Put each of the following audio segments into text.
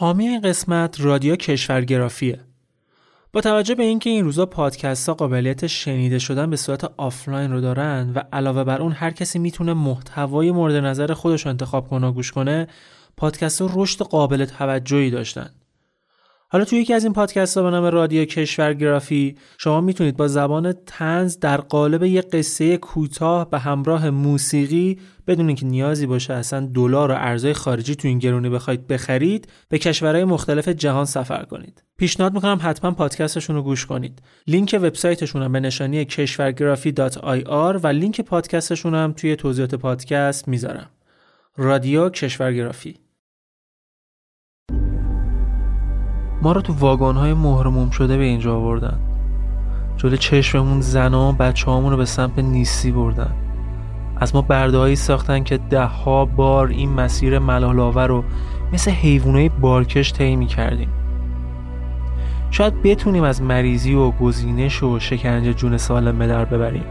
حامی این قسمت رادیو کشورگرافیه. با توجه به اینکه این روزا پادکست ها قابلیت شنیده شدن به صورت آفلاین رو دارن و علاوه بر اون هر کسی می‌تونه محتوای مورد نظر خودش رو انتخاب کنه و گوش کنه پادکست ها رشد قابل توجهی داشتن حالا توی یکی از این پادکست ها به نام رادیو کشورگرافی شما می‌تونید با زبان تنز در قالب یک قصه کوتاه به همراه موسیقی بدون اینکه نیازی باشه اصلا دلار و ارزهای خارجی تو این گرونی بخواید بخرید به کشورهای مختلف جهان سفر کنید. پیشنهاد می‌کنم حتما پادکستشون رو گوش کنید. لینک وبسایتشون هم به نشانی کشورگرافی و لینک پادکستشون هم توی توضیحات پادکست می‌ذارم. رادیو کشورگرافی ما رو تو واگن مهرموم شده به اینجا آوردن. جلو چشممون زنا بچه رو به سمت نیستی بردن. از ما بردههایی ساختن که ده ها بار این مسیر ملالاور رو مثل حیوانای بارکش طی کردیم شاید بتونیم از مریضی و گزینش و شکنجه جون سالم به در ببریم.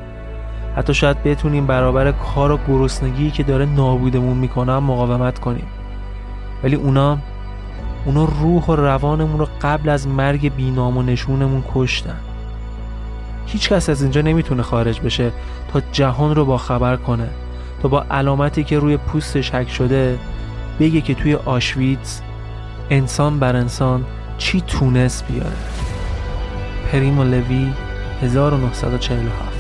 حتی شاید بتونیم برابر کار و گرسنگی که داره نابودمون می‌کنه مقاومت کنیم. ولی اونا اونا روح و روانمون رو قبل از مرگ بینام و نشونمون کشتن. هیچ کس از اینجا نمی‌تونه خارج بشه تا جهان رو با خبر کنه تا با علامتی که روی پوستش حک شده بگه که توی آشویتز انسان بر انسان چی تونست بیاره. پریمو لوی 1947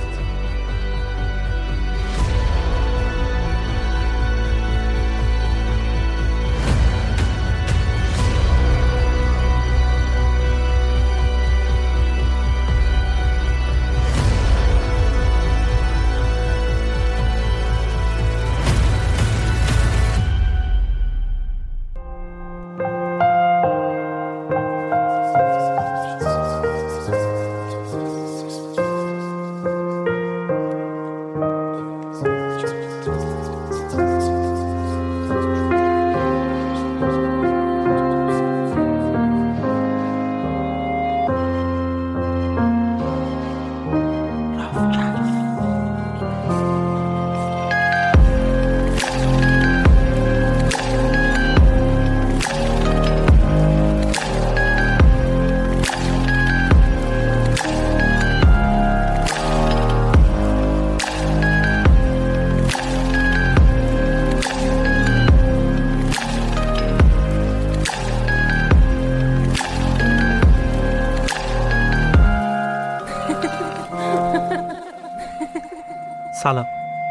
سلام.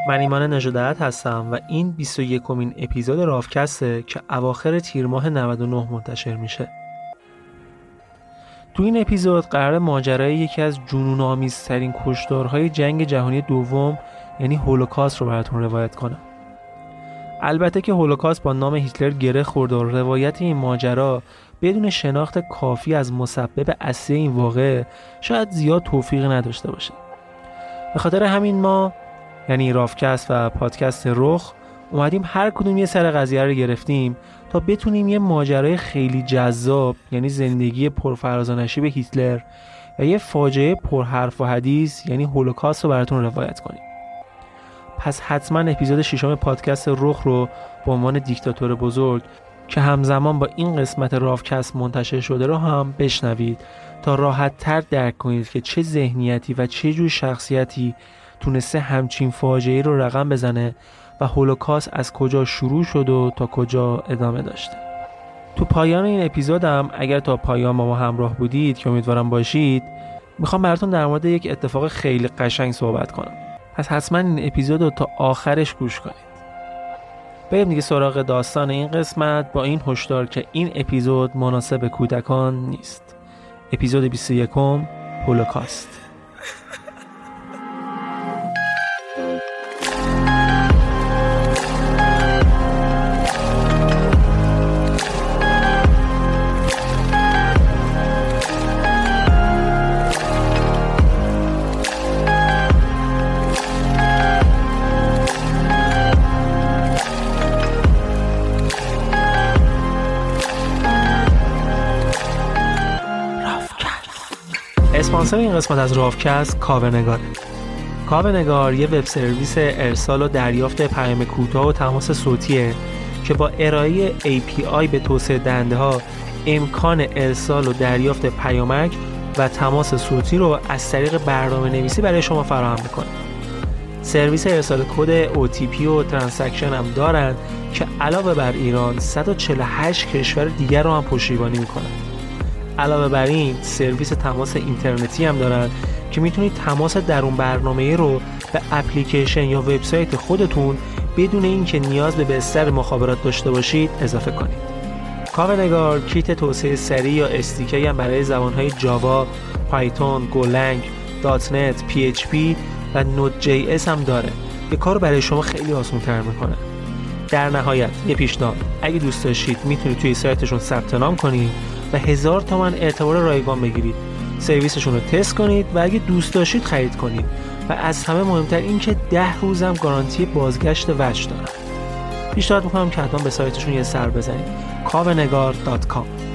من ایمان نژادت هستم و این 21 کمین اپیزود رافکسته که اواخر تیر ماه 99 منتشر میشه. تو این اپیزود قرار ماجرای یکی از جنون آمیزترین کشدارهای جنگ جهانی دوم یعنی هولوکاست رو براتون روایت کنم. البته که هولوکاست با نام هیتلر گره خورد و روایت این ماجرا بدون شناخت کافی از مسبب اصلی این واقع شاید زیاد توفیق نداشته باشه. به خاطر همین ما یعنی رافکست و پادکست رخ اومدیم هر کدوم یه سر قضیه رو گرفتیم تا بتونیم یه ماجرای خیلی جذاب یعنی زندگی پرفراز و نشیب هیتلر و یه فاجعه پرحرف و حدیث یعنی هولوکاست رو براتون روایت کنیم. پس حتما اپیزود ششم پادکست رخ رو به عنوان دیکتاتور بزرگ که همزمان با این قسمت رافکست منتشر شده رو هم بشنوید تا راحت تر درک کنید که چه ذهنیتی و چه جور شخصیتی تونسته همچین فاجعه رو رقم بزنه و هولوکاست از کجا شروع شد و تا کجا ادامه داشته. تو پایان این اپیزودم اگر تا پایان با ما همراه بودید که امیدوارم باشید می‌خوام براتون در مورد یک اتفاق خیلی قشنگ صحبت کنم. پس حتما این اپیزود رو تا آخرش گوش کنید. بریم دیگه سراغ داستان این قسمت. با این هشدار که این اپیزود مناسب کودکان نیست. اپیزود 21 هولوکاست. اسپانسر این قسمت از رافکست کاوه‌نگاره کاوه‌نگار یه وب سرویس ارسال و دریافت پیام کوتاه و تماس صوتیه که با ارائه API به توسعه دهنده ها امکان ارسال و دریافت پیامک و تماس صوتی رو از طریق برنامه نویسی برای شما فراهم می‌کنه. سرویس ارسال کد OTP و transaction هم دارن که علاوه بر ایران 148 کشور دیگر رو هم پشتیبانی می‌کنن. علاوه بر این سرویس تماس اینترنتی هم دارن که می‌تونید تماس درون برنامه رو به اپلیکیشن یا وبسایت خودتون بدون اینکه نیاز به بستر مخابرات داشته باشید اضافه کنید. کاوه‌نگار کیت توسعه سریع یا SDK هم برای زبانهای جاوا، پایتون، Golang، .NET، PHP و Node.js هم داره. که کار برای شما خیلی آسان تر می‌کنه. در نهایت یه پیشنهاد. اگه دوست داشتید می‌تونید توی سایتشون ثبت نام کنید. و هزار تومن اعتبار رایگان بگیرید. سرویسشون رو تست کنید و اگه دوست داشتید خرید کنید. و از همه مهمتر اینکه ده روزم گارانتی بازگشت وجه دارن. پیشنهاد می‌کنم که حتما به سایتشون یه سر بزنید. kavenegar.com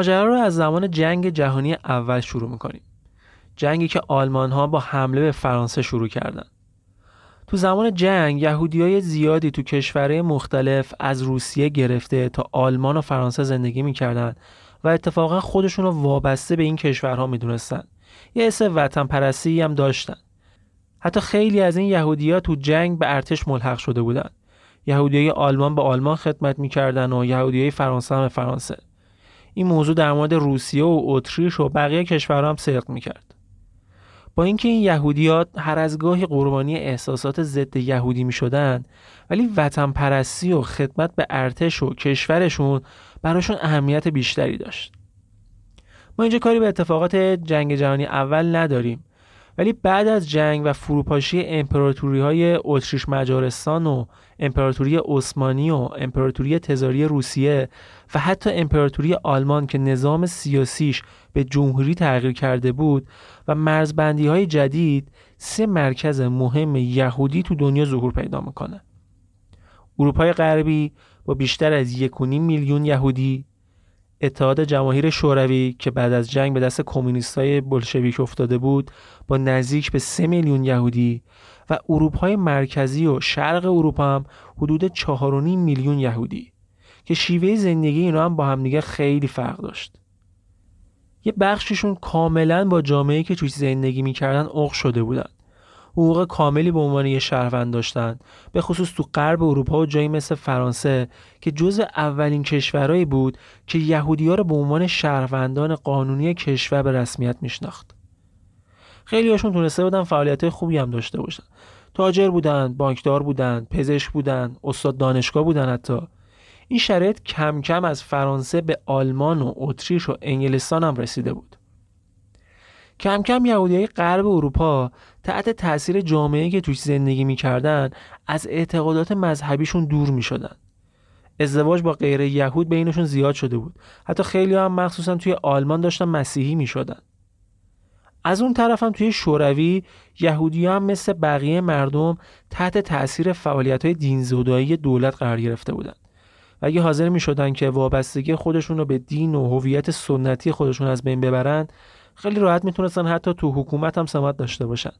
ماجرا رو از زمان جنگ جهانی اول شروع می‌کنیم. جنگی که آلمان ها با حمله به فرانسه شروع کردن. تو زمان جنگ یهودی های زیادی تو کشورهای مختلف از روسیه گرفته تا آلمان و فرانسه زندگی می‌کردن و اتفاقا خودشون رو وابسته به این کشورها می‌دونستن. یه حس وطن پرستی هم داشتن. حتی خیلی از این یهودی ها تو جنگ به ارتش ملحق شده بودن. یهودی آلمان به آلمان خدمت می‌کردن و یهودی فرانسه هم به فرانسه. این موضوع در مورد روسیه و اتریش و بقیه کشورها هم صدق می‌کرد. با اینکه این یهودیات هر از گاهی قربانی احساسات ضد یهودی می شدن ولی وطن پرستی و خدمت به ارتش و کشورشون براشون اهمیت بیشتری داشت. ما اینجا کاری به اتفاقات جنگ جهانی اول نداریم. ولی بعد از جنگ و فروپاشی امپراتوری های اتریش مجارستان و امپراتوری عثمانی و امپراتوری تزاری روسیه و حتی امپراتوری آلمان که نظام سیاسیش به جمهوری تغییر کرده بود و مرزبندی های جدید سه مرکز مهم یهودی تو دنیا ظهور پیدا می‌کنه. اروپای غربی با بیشتر از یک میلیون یهودی اتحاد جماهیر شوروی که بعد از جنگ به دست کمونیستای بلشویک افتاده بود با نزدیک به سه میلیون یهودی و اروپای مرکزی و شرق اروپا هم حدود 4.5 میلیون یهودی که شیوه زندگی اینا هم با همدیگه خیلی فرق داشت. یه بخششون کاملا با جامعه که توش زندگی می‌کردن اق شده بودن. حقوق کاملی به عنوان یه شهروند داشتن. به خصوص تو غرب اروپا و جایی مثل فرانسه که جز اولین کشورهایی بود که یهودی ها رو به عنوان شهروندان قانونی کشور به رسمیت میشناخت. خیلی هاشون تونسته بودن فعالیت خوبی هم داشته باشن. تاجر بودن بانکدار بودن پزشک بودن استاد دانشگاه بودن حتی. این شرایط کم کم از فرانسه به آلمان و اتریش و انگلستان هم رسیده بود. کم کم یهودی غرب اروپا تحت تاثیر جامعه که توش زندگی می‌کردن از اعتقادات مذهبیشون دور می‌شدن. ازدواج با غیر یهود بینشون زیاد شده بود. حتی خیلی هم مخصوصا توی آلمان داشتن مسیحی می شدن. از اون طرف هم توی شوروی یهودی هم مثل بقیه مردم تحت تاثیر فعالیت های دولت قرار گرفته بودن. و اگه حاضر می شدن که وابستگی خودشون رو به دین و هویت سنتی خودشون از بین ببرن خیلی راحت می‌تونستن حتی تو حکومت هم سمت داشته باشن.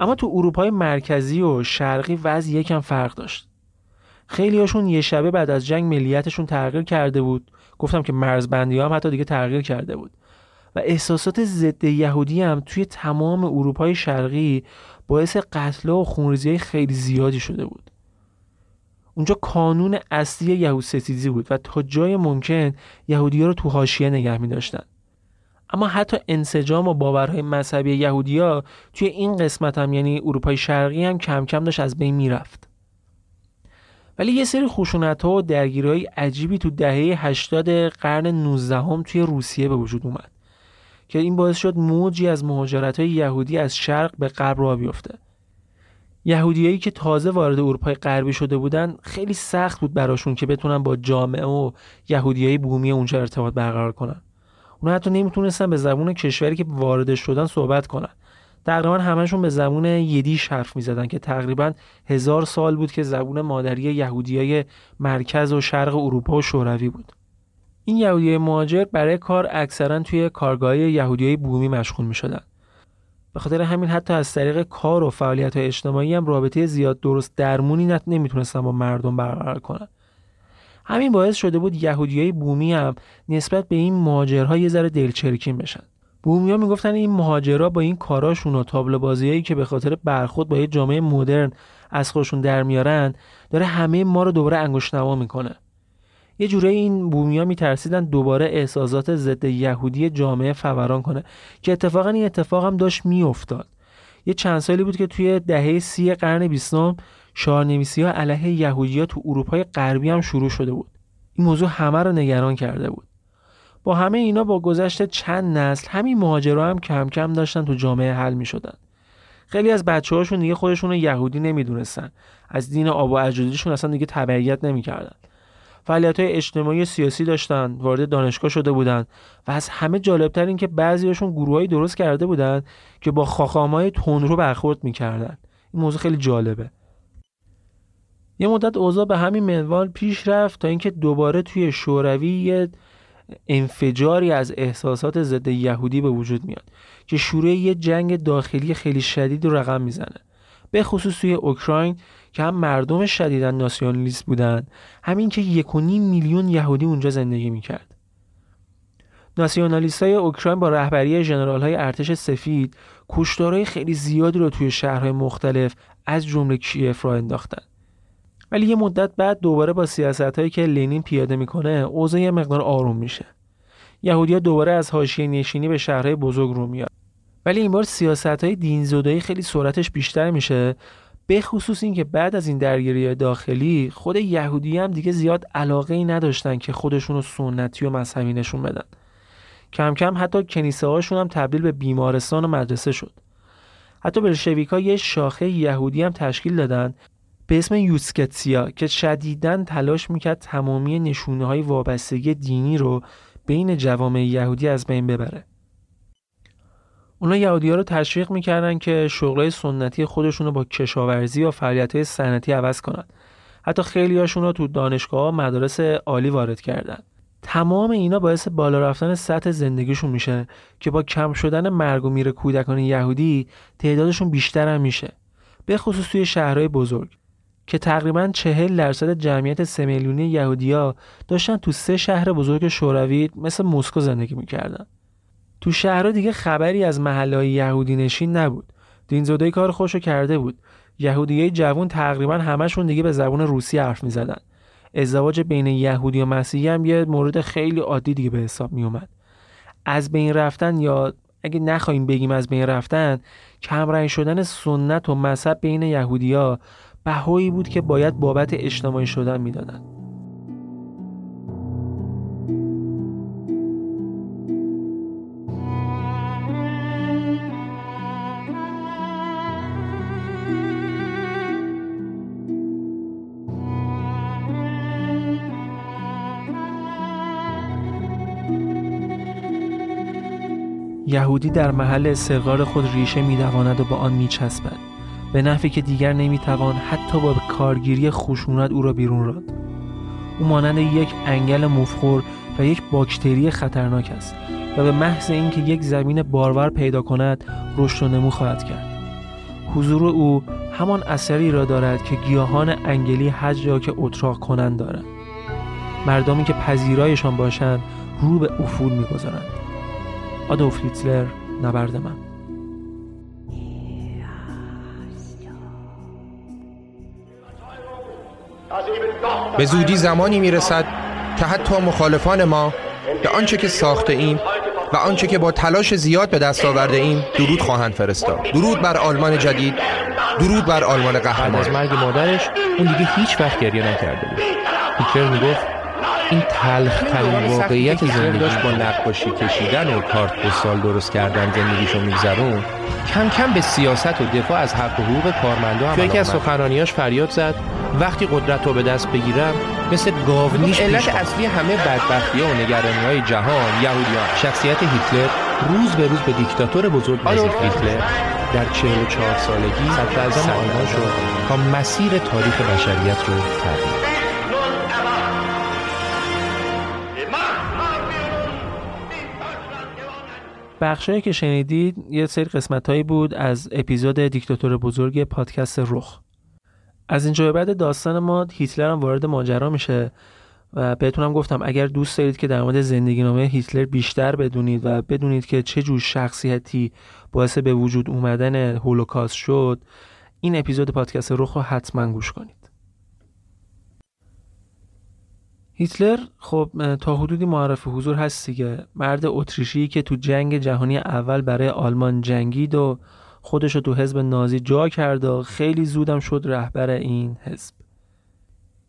اما تو اروپای مرکزی و شرقی وضع یکم فرق داشت. خیلی هاشون یه شبه بعد از جنگ ملیتشون تغییر کرده بود. گفتم که مرزبندی هم حتی دیگه تغییر کرده بود. و احساسات ضد یهودی هم توی تمام اروپای شرقی باعث قتل و خونریزی خیلی زیادی شده بود. اونجا کانون اصلی یهود ستیزی بود و تا جای ممکن یهودی ها رو تو حاشیه نگه می داشتن. اما حتی انسجام و باورهای مذهبی یهودیا توی این قسمت هم یعنی اروپای شرقی هم کم کم داشت از بین می‌رفت. ولی یه سری خشونت و درگیری عجیبی تو دهه 80 قرن 19 هم توی روسیه به وجود اومد که این باعث شد موجی از مهاجرت های یهودی از شرق به غرب را بیفته. یهودیایی که تازه وارد اروپای غربی شده بودن خیلی سخت بود براشون که بتونن با جامعه و یهودیای بومی اونجا ارتباط برقرار کنن. اونا حتی نمی‌تونستن به زبون کشوری که وارد شدن صحبت کنن تقریبا همشون به زبون یدیش حرف می‌زدن که تقریبا هزار سال بود که زبون مادری یهودیای مرکز و شرق اروپا و شوروی بود این یهودی مهاجر برای کار اکثرا توی کارگاه یهودیای بومی مشغول می شدن. به خاطر همین حتی از طریق کار و فعالیت های اجتماعی هم رابطه زیاد درست درمونی نت نمی‌تونستن با مردم برقرار کنن. همین باعث شده بود یهودیای بومی هم نسبت به این مهاجرها یه ذره دلچرکین بشن. بومی ها می‌گفتن این مهاجرها با این کاراشون و تابلو بازیایی که به خاطر برخورد با یه جامعه مدرن از خودشون در میارن داره همه ما رو دوباره انگشت نما می‌کنه. یه جوره این بومیا میترسیدن دوباره احساسات ضد یهودی جامعه فوران کنه که اتفاقا این اتفاق هم داشت میافتاد یه چند سالی بود که توی دهه سی قرن بیستم شعارنویسی ها علیه یهودی ها تو اروپای غربی هم شروع شده بود. این موضوع همه رو نگران کرده بود. با همه اینا با گذشت چند نسل همین مهاجرا هم کم کم داشتن تو جامعه حل می شدن. خیلی از بچه هاشون دیگه خودشون رو یهودی نمی‌دونستن. از دین آب و اجدادیشون اصلا دیگه تبعیت نمی‌کردن. فعالیت های اجتماعی سیاسی داشتن وارد دانشگاه شده بودند و از همه جالبتر این که بعضیاشون گروهایی درست کرده بودند که با خاخامای تندرو برخورد می‌کردن. این موضوع خیلی جالبه. یه مدت اوضاع به همین منوال پیش رفت تا اینکه دوباره توی شوروی یه انفجاری از احساسات ضد یهودی به وجود میاد که شروع یه جنگ داخلی خیلی شدید رو رقم می‌زنه. به خصوص توی اوکراین که هم مردم شدیدا ناسیونالیست بودند همین که یک میلیون یهودی اونجا زندگی می‌کرد. ناسیونالیست های اوکراین با رهبری جنرال های ارتش سفید کشتارهای خیلی زیادی رو توی شهرهای مختلف از جمله کیف را انداختن. ولی یه مدت بعد دوباره با سیاست هایی که لنین پیاده می‌کنه اوضاع یه مقدار آروم میشه. یهودیا دوباره از حاشیه نشینی به شهرهای بزرگ رو میاد ولی این بار سیاست های خیلی سرعتش بیشتر میشه به خصوص اینکه بعد از این درگیری داخلی خود یهودی هم دیگه زیاد علاقه ای نداشتن که خودشون رو سنتی و مذهبی نشون بدن. کم کم حتی کنیسه هاشون هم تبدیل به بیمارستان و مدرسه شد. حتی بلشویکا یه شاخه یهودی هم تشکیل دادن به اسم یوسکتسیا که شدیداً تلاش می‌کرد تمامی نشونه های وابستگی دینی رو بین جوامع یهودی از بین ببره. اونا یهودی ها رو تشویق می‌کردن که شغلای سنتی خودشون رو با کشاورزی و فعالیت های صنعتی عوض کنن. حتی خیلی هاشون رو تو دانشگاه مدارس عالی وارد کردن. تمام اینا باعث بالا رفتن سطح زندگیشون میشه که با کم شدن مرگ و میر کودکان یهودی تعدادشون بیشتر هم میشه. به خصوص توی شهرهای بزرگ. که تقریبا چهل درصد جمعیت سه میلیونی یهودیا داشتن تو سه شهر بزرگ شوروی مثل مسکو زندگی می‌کردن. تو شهرها دیگه خبری از محلهای یهودی نشین نبود. دینزاده کار خوشو کرده بود. یهودیای جوون تقریبا همشون دیگه به زبان روسی حرف می‌زدن. ازدواج بین یهودی و مسیحی هم یه مورد خیلی عادی دیگه به حساب می اومد از بین رفتن یا اگه نخواهیم بگیم از بین رفتن کمرنگ شدن سنت و مذهب بین یهودیا بهایی بود که باید بابت اجتماعی شدن می‌دادند یهودی در محل استقرار خود ریشه میدواند و با آن میچسبد. به نحوی که دیگر نمی‌توان حتی با کارگیری خشونت او را بیرون راند. او مانند یک انگل مفخور و یک باکتری خطرناک است و به محض اینکه یک زمین بارور پیدا کند رشد و نمو خواهد کرد. حضور او همان اثری را دارد که گیاهان انگلی حج را که اتراق کنند دارند. مردمی که پذیرایشان باشند رو به افول می‌گذارند. آدولف هیتلر نبرد من. به زودی زمانی می‌رسد که حتی مخالفان ما به آنچه که ساخته ایم و آنچه که با تلاش زیاد به دست آورده ایم درود خواهند فرستاد. درود بر آلمان جدید. درود بر آلمان قهرمان. از مرگ مادرش اون دیگه هیچ وقت گریه نکرده بود. هیتلر می‌گفت این تلخ ترین واقعیت زندگی. داشت با نقاشی کشیدن و کارت پستال درست کردن زندگیشو میگذرون کم کم به سیاست و دفاع از حق و حقوق کارمندا هم یکی از سخنرانیاش فریاد زد. وقتی قدرت رو به دست بگیرم مثل گاونیش علت اصلی همه بدبختی و نگرانی های جهان یهودیان شخصیت هیتلر روز به روز به دیکتاتور بزرگ نزدیک هیتلر. در 44 سالگی صدر اعظم آلمان شد تا مسیر تاریخ بشریت رو تغییر بخشایی که شنیدید یه سری قسمت هایی بود از اپیزود دیکتاتور بزرگ پادکست رخ. از اینجا به بعد داستان ما هیتلر هم وارد ماجرا میشه و بهتونم گفتم اگر دوست دارید که در مورد زندگی نامه هیتلر بیشتر بدونید و بدونید که چه جور شخصیتی باعث به وجود اومدن هولوکاست شد این اپیزود پادکست رخ رو حتما گوش کنید. هیتلر خب تا حدودی معرف حضور هست دیگه. مرد اتریشی که تو جنگ جهانی اول برای آلمان جنگید و خودش رو تو حزب نازی جا کرد و خیلی زودم شد رهبر این حزب.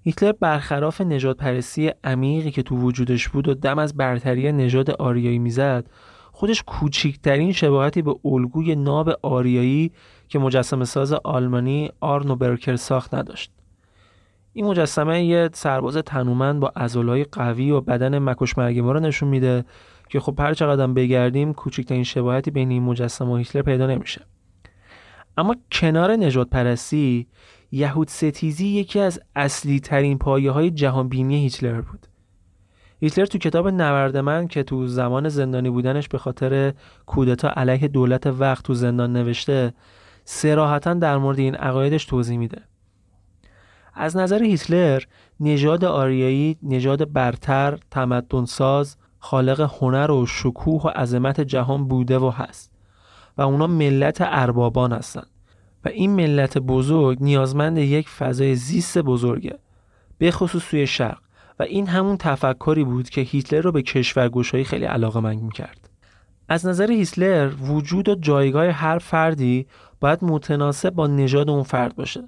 هیتلر برخلاف نجات پرستی عمیقی که تو وجودش بود و دم از برتری نژاد آریایی می‌زد خودش کوچکترین شباهتی به الگوی ناب آریایی که مجسمه ساز آلمانی آرنو برکر ساخت نداشت. این مجسمه یه سرباز تنومند با عضلای قوی و بدن مکش مرگما رو نشون میده که خب هر چقدر بگردیم کوچکترین شباهتی بین این مجسمه و هیتلر پیدا نمیشه. اما کنار نجات پرستی یهود ستیزی یکی از اصلی ترین پایه های جهانبینی هیتلر بود. هیتلر تو کتاب نورد من که تو زمان زندانی بودنش به خاطر کودتا علیه دولت وقت تو زندان نوشته سراحتا در مورد این عقایدش توضیح میده. از نظر هیتلر نژاد آریایی نژاد برتر تمدنساز خالق هنر و شکوه و عظمت جهان بوده و هست. و اونا ملت اربابان هستند و این ملت بزرگ نیازمند یک فضای زیست بزرگه. به خصوص توی شرق. و این همون تفکری بود که هیتلر رو به کشورگوشایی خیلی علاقه منگ می‌کرد. از نظر هیتلر وجود و جایگاه هر فردی باید متناسب با نژاد اون فرد باشه.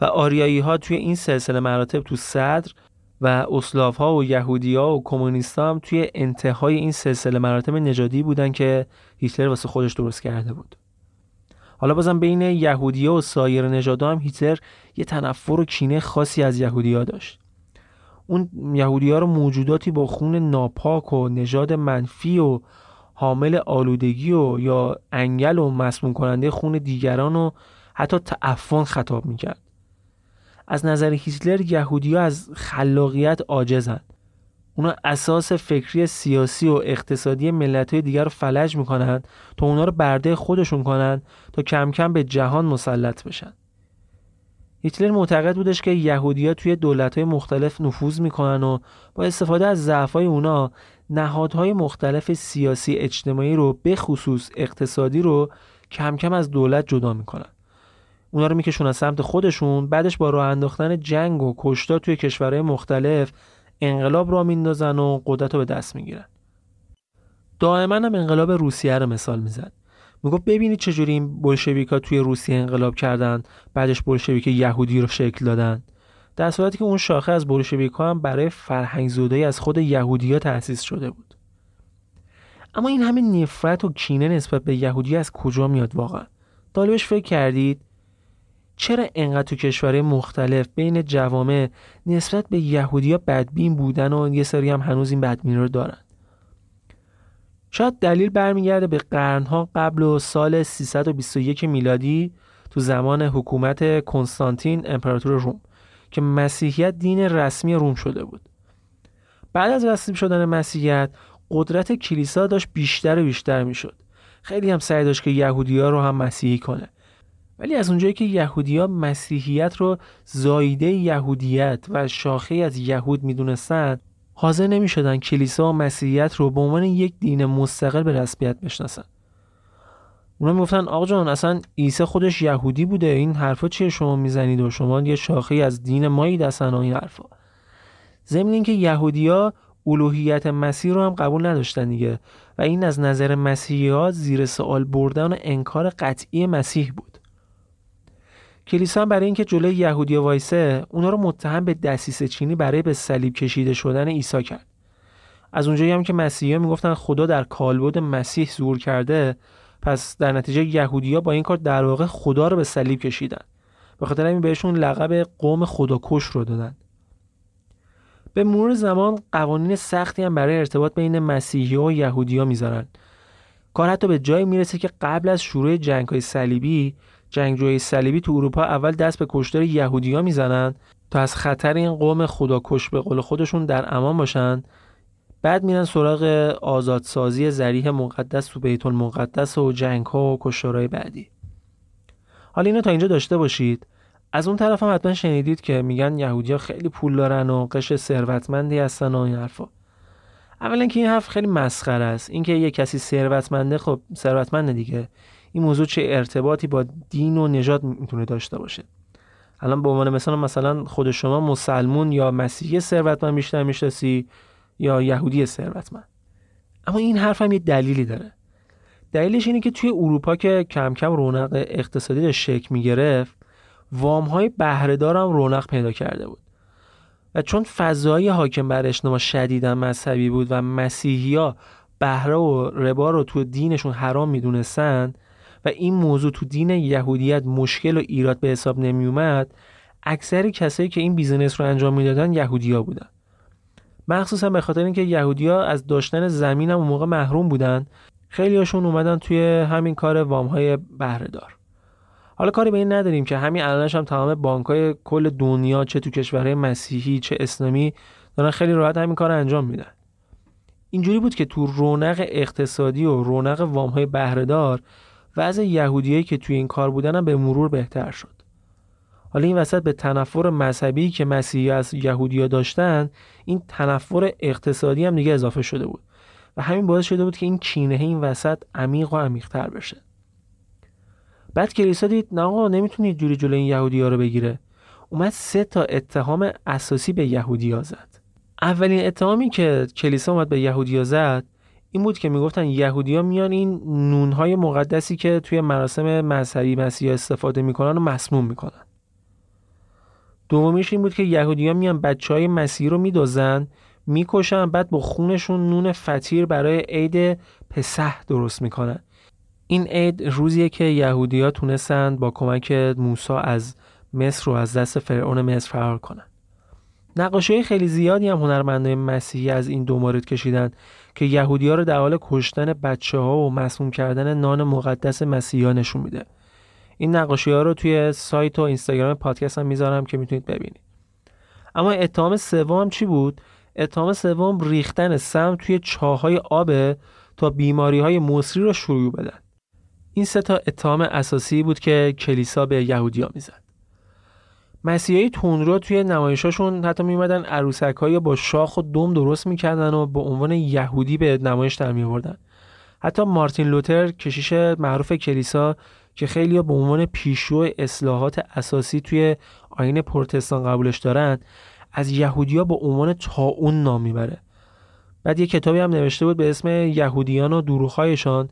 و آریایی ها توی این سلسله مراتب تو صدر و اسلاف ها و یهودی ها و کمونیست هم توی انتهای این سلسله مراتب نژادی بودن که هیتلر واسه خودش درست کرده بود. حالا بازم بین یهودی ها و سایر نژادها هم هیتلر یه تنفر و کینه خاصی از یهودی ها داشت. اون یهودی ها رو موجوداتی با خون ناپاک و نژاد منفی و حامل آلودگی و یا انگل و مسموم کننده خون دیگران و حتی تعفن خطاب می‌کرد. از نظر هیتلر یهودی ها از خلاقیت عاجزن اونا اساس فکری سیاسی و اقتصادی ملت های دیگر رو فلج می‌کنن تا اونا رو برده خودشون کنن تا کم کم به جهان مسلط بشن. هیتلر معتقد بودش که یهودیا توی دولت های مختلف نفوذ می‌کنن و با استفاده از ضعف های اونا نهادهای مختلف سیاسی اجتماعی رو به خصوص اقتصادی رو کم کم از دولت جدا می‌کنن. اونا رو میکشونن سمت خودشون بعدش با راه انداختن جنگ و کشتا توی کشورهای مختلف انقلاب را میندازن و قدرت رو به دست می‌گیرن. دائما هم انقلاب روسیه رو مثال می‌زد. می‌گفت ببینید چجوری این بلشویکا توی روسیه انقلاب کردن بعدش بلشویک یهودی رو شکل دادن. در صورتی که اون شاخه از بلشویکا هم برای فرهنگ زوده از خود یهودیا تأسیس شده بود. اما این همه نفرت و کینه نسبت به یهودی از کجا میاد واقعا؟ طالبش فکر کردید چرا انقدر تو کشورهای مختلف بین جوامع نسبت به یهودیا بدبین بودن و یه سری هم هنوز این بدبینی رو دارن؟ شاید دلیل برمیگرده به قرنها قبل و سال 321 میلادی تو زمان حکومت کنستانتین امپراتور روم که مسیحیت دین رسمی روم شده بود. بعد از رسمی شدن مسیحیت قدرت کلیسا داشت بیشتر و بیشتر می‌شد. خیلی هم سعی داشت که یهودیا رو هم مسیحی کنه. ولی از اونجایی که یهودیا مسیحیت رو زایده یهودیت و شاخه از یهود می‌دونستند حاضر نمی شدن کلیسا و مسیحیت رو به عنوان یک دین مستقل به رسمیت بشناسن. اونا می‌گفتن آقا جان اصلا عیسی خودش یهودی بوده این حرفا چیه شما می‌زنید و شما یه شاخه از دین مایی دستن و این حرفا؟ ضمن اینکه یهودیا الوهیت مسیح رو هم قبول نداشتن دیگه و این از نظر مسیحی زیر سوال بردن و انکار قطعی مسیح بود. کلیسا برای اینکه جلوی یهودیا وایسه اونا رو متهم به دسیسه چینی برای به صلیب کشیده شدن عیسی کرد. از اونجایی هم که مسیحی‌ها می‌گفتن خدا در کالبد مسیح ظهور کرده پس در نتیجه یهودیا با این کار در واقع خدا رو به صلیب کشیدن. به خاطر همین بهشون لقب قوم خداکش رو دادن. به مرور زمان قوانین سختی هم برای ارتباط بین مسیحی و یهودیا می‌ذارن. کار حتی به جایی می‌رسه که قبل از شروع جنگ های صلیبی جنگجوی صلیبی تو اروپا اول دست به کشتار یهودیا می‌زنن تا از خطر این قوم خداکش به قول خودشون در امان باشن بعد میرن سراغ آزادسازی زریح مقدس تو بیت المقدس و جنگ ها و کشتارهای بعدی. حالا اینو تا اینجا داشته باشید. از اون طرف هم حتما شنیدید که میگن یهودیا خیلی پول دارن و قش ثروتمندی هستن و این حرفا. اولا که این حرف خیلی مسخره است. اینکه یه کسی ثروتمنده خب ثروتمنده دیگه. این موضوع چه ارتباطی با دین و نژاد می‌تونه داشته باشه؟ الان به عنوان مثلا مثلا خود شما مسلمون یا مسیحی ثروتمند بیشتر می‌شناسی یا یهودی ثروتمند. اما این حرف هم یه دلیلی داره. دلیلش اینه که توی اروپا که کم کم رونق اقتصادی داشت شکل می‌گرفت وام های بهرهدار هم رونق پیدا کرده بود. و چون فضای حاکم بر اجتماع شدیدا مذهبی بود و مسیحیا بهره و ربا رو تو دینشون حرام می‌دونستن و این موضوع تو دین یهودیت مشکل و ایراد به حساب نمی اومد اکثر کسایی که این business رو انجام می‌دادن یهودیا بودن. مخصوصا به خاطر اینکه یهودیا از داشتن زمین هم اون موقع محروم بودن خیلی هاشون اومدن توی همین کار وام های بهره دار حالا کاری به این نداریم که همین الانش هم تمام بانک های کل دنیا چه تو کشورهای مسیحی چه اسلامی دارن خیلی راحت همین کار انجام میدن. اینجوری بود که تو رونق اقتصادی و رونق وام های بهرهدار وضع یهودیایی که توی این کار بودن هم به مرور بهتر شد. حالا این وسط به تنفر مذهبی که مسیحی از یهودیا داشتن این تنفر اقتصادی هم دیگه اضافه شده بود و همین باعث شده بود که این کینه این وسط عمیق و عمیقتر بشه. بعد کلیسا دید نه آقا نمی‌تونید جوری جلوی این یهودی ها رو بگیره. اومد سه تا اتهام اساسی به یهودی ها زد. اولین اتهامی که کلیسا اومد به یهودی ها زد این بود که می‌گفتن یهودیا میان این نونهای مقدسی که توی مراسم مذهبی مسیحا استفاده می‌کنن و مسموم می‌کنن. دومیش این بود که یهودیا میان بچه های مسیحی رو میدازن می‌کشن بعد با خونشون نون فطیر برای عید پسح درست می‌کنن. این عید روزیه که یهودیا تونستند با کمک موسی از مصر رو از دست فرعون مصر فرار کنن. نقاشی خیلی زیادی هم هنرمندای مسیحی از این دو مورد کشیدن. که یهودی ها رو در حال کشتن بچه ها و مسموم کردن نان مقدس مسیحی ها نشون میده. این نقاشی ها رو توی سایت و اینستاگرام پادکست هم می‌ذارم که می‌تونید ببینید. اما اتهام سوم چی بود؟ اتهام سوم ریختن سم توی چاهای آب تا بیماری های مصری رو شروع بدن. این سه تا اتهام اساسی بود که کلیسا به یهودیا می‌زد. مسیحی تونرو توی نمایشاشون حتی میومدن عروسک با شاخ و دم درست می‌کردن و به عنوان یهودی به نمایش در میوردن حتی مارتین لوتر کشیش معروف کلیسا که خیلی به عنوان پیشرو اصلاحات اساسی توی آین پروتستان قبولش دارن از یهودیا به عنوان تاون نام می‌بره. بعد یه کتابی هم نوشته بود به اسم یهودیان و دروغهایشان.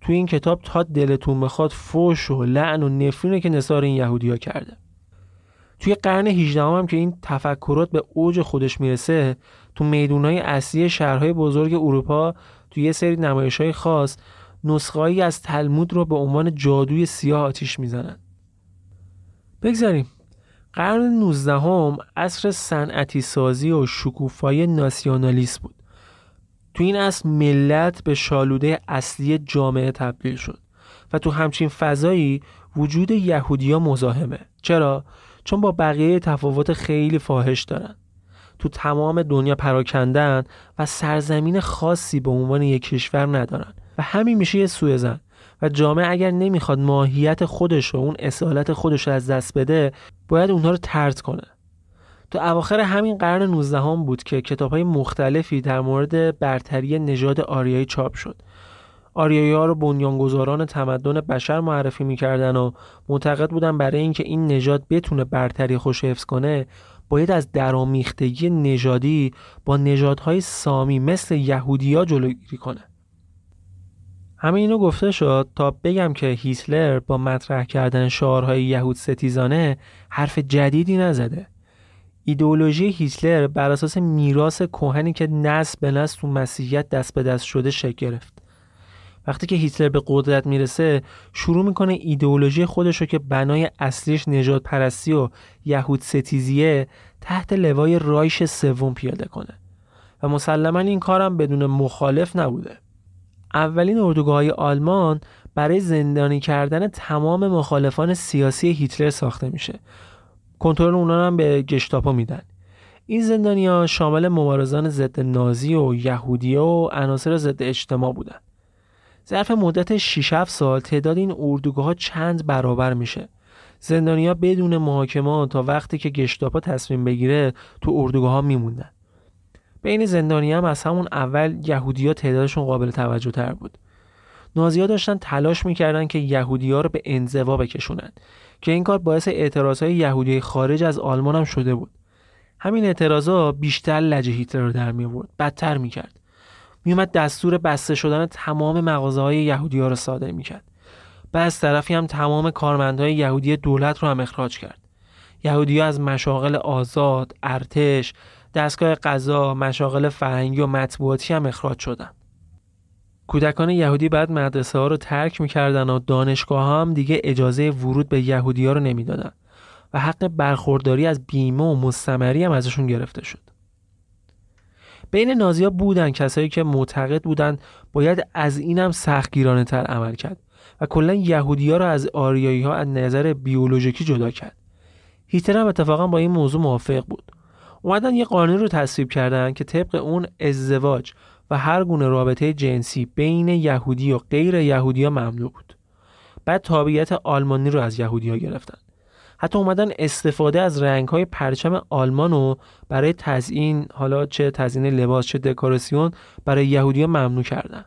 توی این کتاب تا دلتون بخواد فوش و لعن و نفرینه که نثار این یهودیا کرده. توی قرن 18 هم که این تفکرات به اوج خودش می‌رسه تو میدونای اصلی شهرهای بزرگ اروپا توی یه سری نمایش های خاص نسخه‌ای از تلمود رو به عنوان جادوی سیاه آتیش می‌زنن. بگذاریم. قرن 19 هم عصر صنعتی سازی و شکوفایی ناسیونالیست بود. تو این اصل ملت به شالوده اصلی جامعه تبدیل شد و تو همچین فضایی وجود یهودیا مزاحمه. چرا؟ چون با بقیه تفاوت خیلی فاحش دارن. تو تمام دنیا پراکندن و سرزمین خاصی به عنوان یک کشور ندارن. و همین میشه یه سوء زن. و جامعه اگر نمی‌خواد ماهیت خودش و اون اصالت خودش رو از دست بده باید اونها رو ترد کنه. تو اواخر همین قرن 19 هم بود که کتاب های مختلفی در مورد برتری نژاد آریایی چاپ شد. آریایی ها رو بنیانگذاران تمدن بشر معرفی می‌کردن و معتقد بودن برای اینکه این نژاد بتونه برتری خوش حفظ کنه باید از درامیختگی نژادی با نژادهای سامی مثل یهودیا جلوگیری کنه. همه اینو گفته شد تا بگم که هیتلر با مطرح کردن شعارهای یهود ستیزانه حرف جدیدی نزده. ایدئولوژی هیتلر بر اساس میراث کهنی که نسل به نسل تو مسیحیت دست به دست شده شکل گرفت. وقتی که هیتلر به قدرت می‌رسه شروع می‌کنه ایدئولوژی خودش رو که بنای اصلیش نجات پرستی و یهود ستیزیه تحت لوای رایش سوم پیاده کنه. و مسلما این کارم بدون مخالف نبوده. اولین اردوگاه آلمان برای زندانی کردن تمام مخالفان سیاسی هیتلر ساخته میشه. کنترل اونا هم به گشتاپو میدن. این زندانیا شامل مبارزان ضد نازی و یهودی و عناصر ضد اجتماع بودن. ظرف مدت 6 7 سال تعداد این اردوگاه ها چند برابر میشه؟ زندانیا بدون محاکمه تا وقتی که گشتاپا تصمیم بگیره تو اردوگاه ها میموندن. بین زندانی هم از همون اول یهودیا تعدادشون قابل توجه تر بود. نازیا داشتن تلاش می‌کردن که یهودیا رو به انزوا بکشونن که این کار باعث اعتراض های یهودی خارج از آلمان هم شده بود. همین اعتراضا بیشتر لجه هیتلر رو در می آورد بدتر می‌کرد. میومد دستور بسته شدن تمام مغازه های یهودی ها رو صادر می‌کرد و از طرفی هم تمام کارمندهای یهودی دولت رو هم اخراج کرد یهودی ها از مشاغل آزاد، ارتش، دستگاه قضا، مشاغل فرهنگی و مطبوعاتی هم اخراج شدن. کودکان یهودی بعد مدرسه ها رو ترک می‌کردن و دانشگاه هم دیگه اجازه ورود به یهودی ها رو نمی‌دادن و حق برخورداری از بیمه و مستمری هم ازشون گرفته شد. بین نازیا بودن کسایی که معتقد بودن باید از اینم سختگیرانه تر عمل کرد و کلا یهودی رو از آریایی ها از نظر بیولوژیکی جدا کرد. هیتلر هم اتفاقا با این موضوع موافق بود. اومدن یه قانون رو تصویب کردن که طبق اون ازدواج و هر گونه رابطه جنسی بین یهودی و غیر یهودی ها ممنوع بود. بعد تابعیت آلمانی رو از یهودی ها گرفتن. حتی اومدن استفاده از رنگ های پرچم آلمان رو برای تزیین حالا چه تزیین لباس چه دکوراسیون برای یهودی ها ممنوع کردن.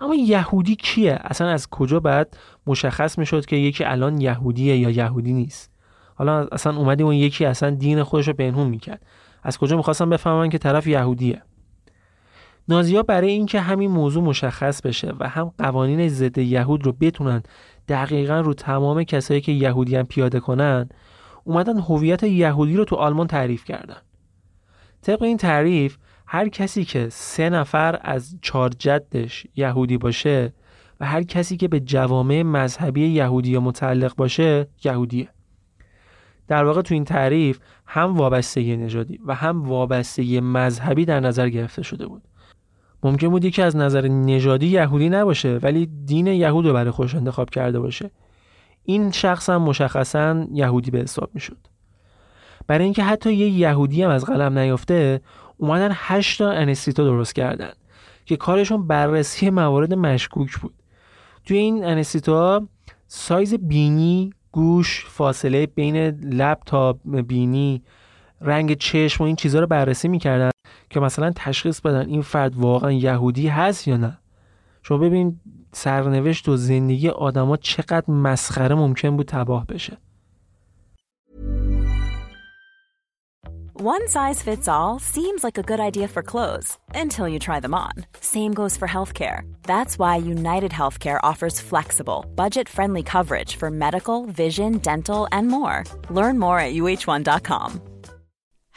اما یهودی کیه؟ اصلا از کجا بعد مشخص می‌شد که یکی الان یهودیه یا یهودی نیست؟ حالا اصلا اومدی اون یکی اصلا دین خودش رو پنهون می‌کرد از کجا می‌خواستم بفهمن که طرف یهودیه نازیا برای اینکه همین موضوع مشخص بشه و هم قوانین ضد یهود رو بتونن دقیقا رو تمام کسایی که یهودی هم پیاده کنن اومدن هویت یهودی رو تو آلمان تعریف کردن. طبق این تعریف هر کسی که سه نفر از چهار جدش یهودی باشه و هر کسی که به جوامع مذهبی یهودی متعلق باشه یهودیه. در واقع تو این تعریف هم وابستگی نژادی و هم وابستگی مذهبی در نظر گرفته شده بود. ممکن بود یکی از نظر نژادی یهودی نباشه ولی دین یهود رو برای خودش انتخاب کرده باشه. این شخص هم مشخصا یهودی به حساب می‌شد. برای اینکه حتی یه یهودی هم از قلم نیافته اومدن 8 تا انستیتو درست کردن که کارشون بررسی موارد مشکوک بود. توی این انستیتو سایز بینی گوش فاصله بین لب تا بینی رنگ چشم و این چیزها رو بررسی می‌کردن. که مثلا تشخیص بدن این فرد واقعا یهودی هست یا نه شما ببین سرنوشت و زندگی آدما چقدر مسخره ممکن بود تباه بشه One size fits all seems like a good idea for clothes until you try them on. Same goes for healthcare. That's why United Healthcare offers flexible, budget friendly coverage for medical, vision, dental, and more. Learn more at uh1.com.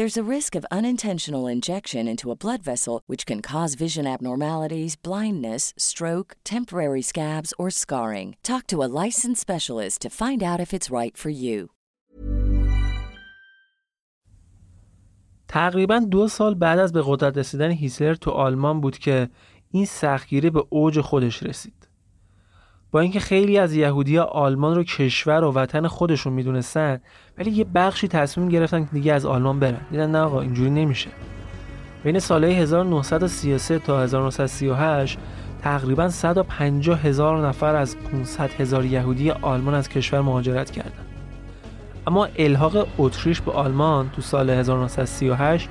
There's a risk of unintentional injection into a blood vessel, which can cause vision abnormalities, blindness, stroke, temporary scabs, or scarring. Talk to a licensed specialist to find out if it's right for you. تقریبا دو سال بعد از به قدرت رسیدن هیتلر تو آلمان بود که این سختگیری به اوج خودش رسید. با اینکه خیلی از یهودی آلمان رو کشور و وطن خودشون می‌دونستن ولی یه بخشی تصمیم گرفتن که دیگه از آلمان برن. دیدن نه آقا اینجوری نمیشه. بین سالهای 1933 تا 1938 تقریبا 150 هزار نفر از 500 هزار یهودی آلمان از کشور مهاجرت کردند. اما الحاق اتریش به آلمان تو سال 1938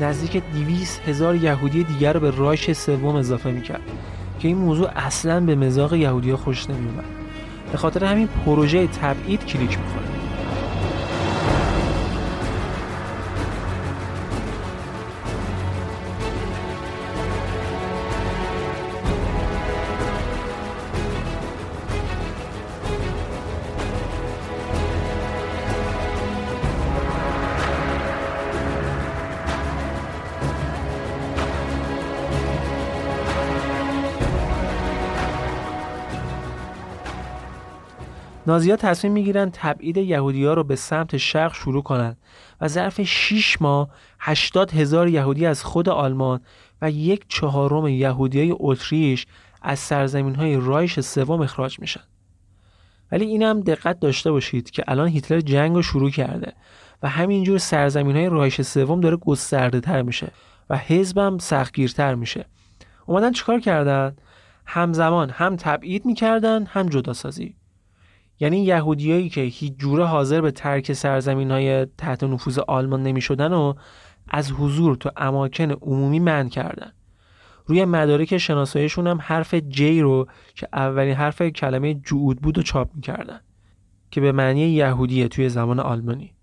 نزدیک 200 هزار یهودی دیگر رو به رایش سوم اضافه می‌کرد. که این موضوع اصلا به مزاق یهودی خوش نمیومد به خاطر همین پروژه تبعید کلیک می‌خوره نازیها تصمیم می‌گیرن تبعید یهودی ها رو به سمت شرق شروع کنند و ظرف 6 ماه 80 هزار یهودی از خود آلمان و یک چهارم یهودی های اتریش از سرزمین های رایش سوم اخراج میشن. ولی این هم دقت داشته باشید که الان هیتلر جنگ رو شروع کرده و همینجور سرزمین های رایش سوم داره گسترده تر میشه و حزبم سختگیرتر میشه. اومدن چیکار کردن؟ همزمان هم تبعید می‌کردن هم جداسازی. یعنی یهودیایی که هیچ جوره حاضر به ترک سرزمین های تحت نفوذ آلمان نمی شدن و از حضور تو اماکن عمومی من کردن. روی مدارک شناساییشون هم حرف جی رو که اولین حرف کلمه جعود بود و چاپ می‌کردن که به معنی یهودیه توی زمان آلمانی.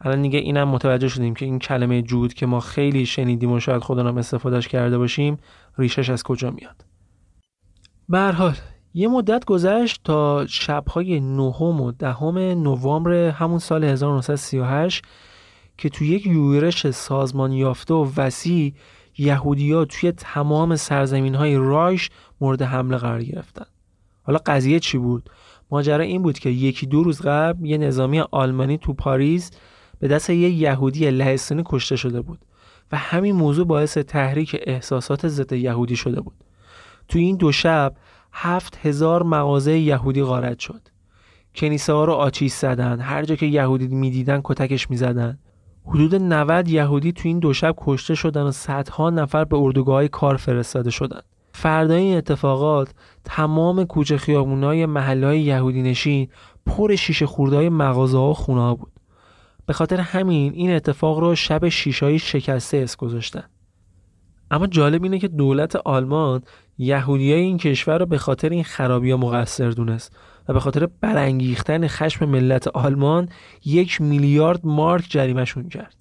الان دیگه اینم متوجه شدیم که این کلمه جود که ما خیلی شنیدیم و شاید خودمون استفادهش کرده باشیم ریشش از کجا میاد؟ به حال یه مدت گذشت تا شبهای نهم و دهم نوامبر همون سال 1938 که توی یک یورش سازمان یافته و وسیع یهودیا توی تمام سرزمین های رایش مورد حمله قرار گرفتن حالا قضیه چی بود؟ ماجرا این بود که یکی دو روز قبل یه نظامی آلمانی تو پاریس به دست یه یهودی لهستانی کشته شده بود و همین موضوع باعث تحریک احساسات ضد یهودی شده بود تو این دو شب هفت هزار مغازه یهودی غارت شد. کنیسه ها رو آچیز زدن. هر جا که یهودی می‌دیدن کتکش می‌زدن. حدود 90 یهودی تو این دو شب کشته شدن و صدها نفر به اردوگاه کار فرستاده شدن. فردای این اتفاقات تمام کوچه خیابونای محله های یهودی نشین پر شیشه خوردهای مغازه ها خونه ها بود. به خاطر همین این اتفاق رو شب شیشایی شکسته اس گذاشتن. اما جالب اینه که دولت آلمان یهودی های این کشور رو به خاطر این خرابی ها مقصر دونست و به خاطر برانگیختن خشم ملت آلمان یک میلیارد مارک جریمهشون کرد.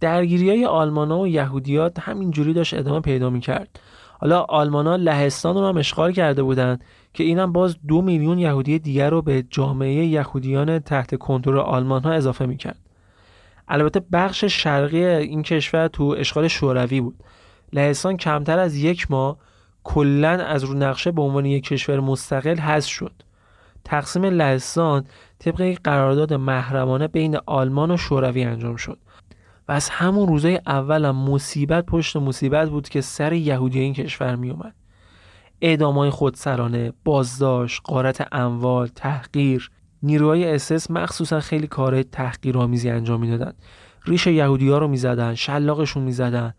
درگیری های آلمان ها و یهودیات همینجوری داشت ادامه پیدا می کرد حالا آلمان ها لهستان رو هم اشغال کرده بودند که اینم باز دو میلیون یهودی دیگر رو به جامعه یهودیان تحت کنترل آلمان ها اضافه می کرد البته بخش شرقی این کشور تو اشغال شوروی بود. لهستان کمتر از یک ماه کلا از رو نقشه به عنوان یک کشور مستقل حذف شد. تقسیم لهستان طبق یک قرارداد محرمانه بین آلمان و شوروی انجام شد. و از همون روزای اولم مصیبت پشت مصیبت بود که سر یهودی این کشور می اومد. اعدامای خودسرانه، بازداشت، قارت اموال، تحقیر نیروهای اسس مخصوصا خیلی کار تحقیرآمیزی انجام می‌دادن. ریش یهودی ها رو می‌زدن شلاقشون می‌زدن.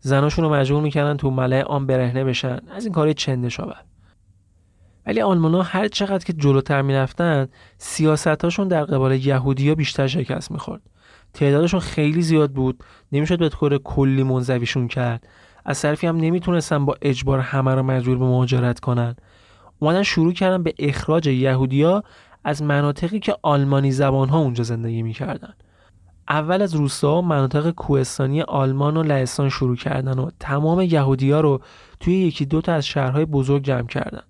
زناشون رو مجبور می‌کردن تو ملع آن برهنه بشن. از این کاری چند شاور ولی آلمانا هر چقدر که جلوتر می‌رفتن سیاستاشون در قبال یهودیا بیشتر شکست می‌خورد. تعدادشون خیلی زیاد بود نمی‌شد به طور کلی منزویشون کرد. از طرفی هم نمی‌تونستن با اجبار همه رو مجبور به مهاجرت کنن. اومدن شروع کردن به اخراج یهودیا از مناطقی که آلمانی زبان ها اونجا زندگی می‌کردن. اول از روستا مناطق کوهستانی آلمان و لهستان شروع کردن و تمام یهودیا رو توی یکی دو تا از شهرهای بزرگ جمع کردن.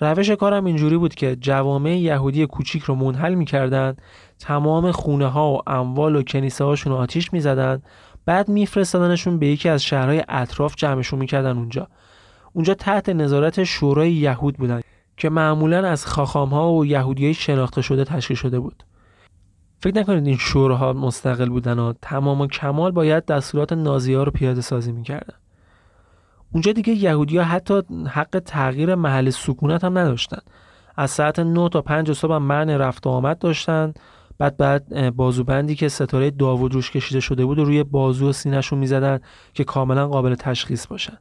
روش کارم اینجوری بود که جوامع یهودی کوچیک رو منحل می‌کردن تمام خونه ها و اموال و کنیسه هاشون رو آتیش می‌زدن بعد میفرستادنشون به یکی از شهرهای اطراف جمعشون می‌کردن اونجا. اونجا تحت نظارت شورای یهود بودن که معمولا از خاخام ها و یهودیای شناخته شده تشکیل شده بود. فکر نکنید این شوراها مستقل بودن و تمام و کمال باید دستورات نازی ها رو پیاده سازی می‌کردن. اونجا دیگه یهودیا حتی حق تغییر محل سکونت هم نداشتن. از ساعت 9 تا 5 صبح من رفت و آمد داشتن. بعد بعد بازوبندی که ستاره داوود روش کشیده شده بود و روی بازو و سینهشون می‌زدن که کاملا قابل تشخیص باشن.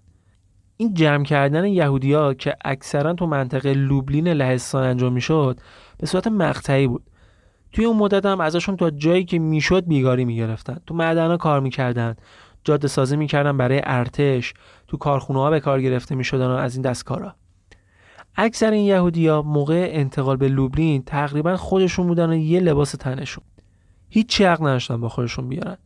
این جمع کردن یهودیا که اکثرا تو منطقه لوبلین لهستان انجام می‌شد به صورت مقطعی بود. توی اون مدت هم ازشون تا جایی که می‌شد بیگاری می‌گرفتن. تو معدنا کار می‌کردن. جاده سازی می‌کردن برای ارتش. تو کارخونه ها به کار گرفته می‌شدن و از این دست کارا. اکثر این یهودیا موقع انتقال به لوبلین تقریبا خودشون بودن و یه لباس تنشون. هیچ عقل نداشتن با خودشون بیارن.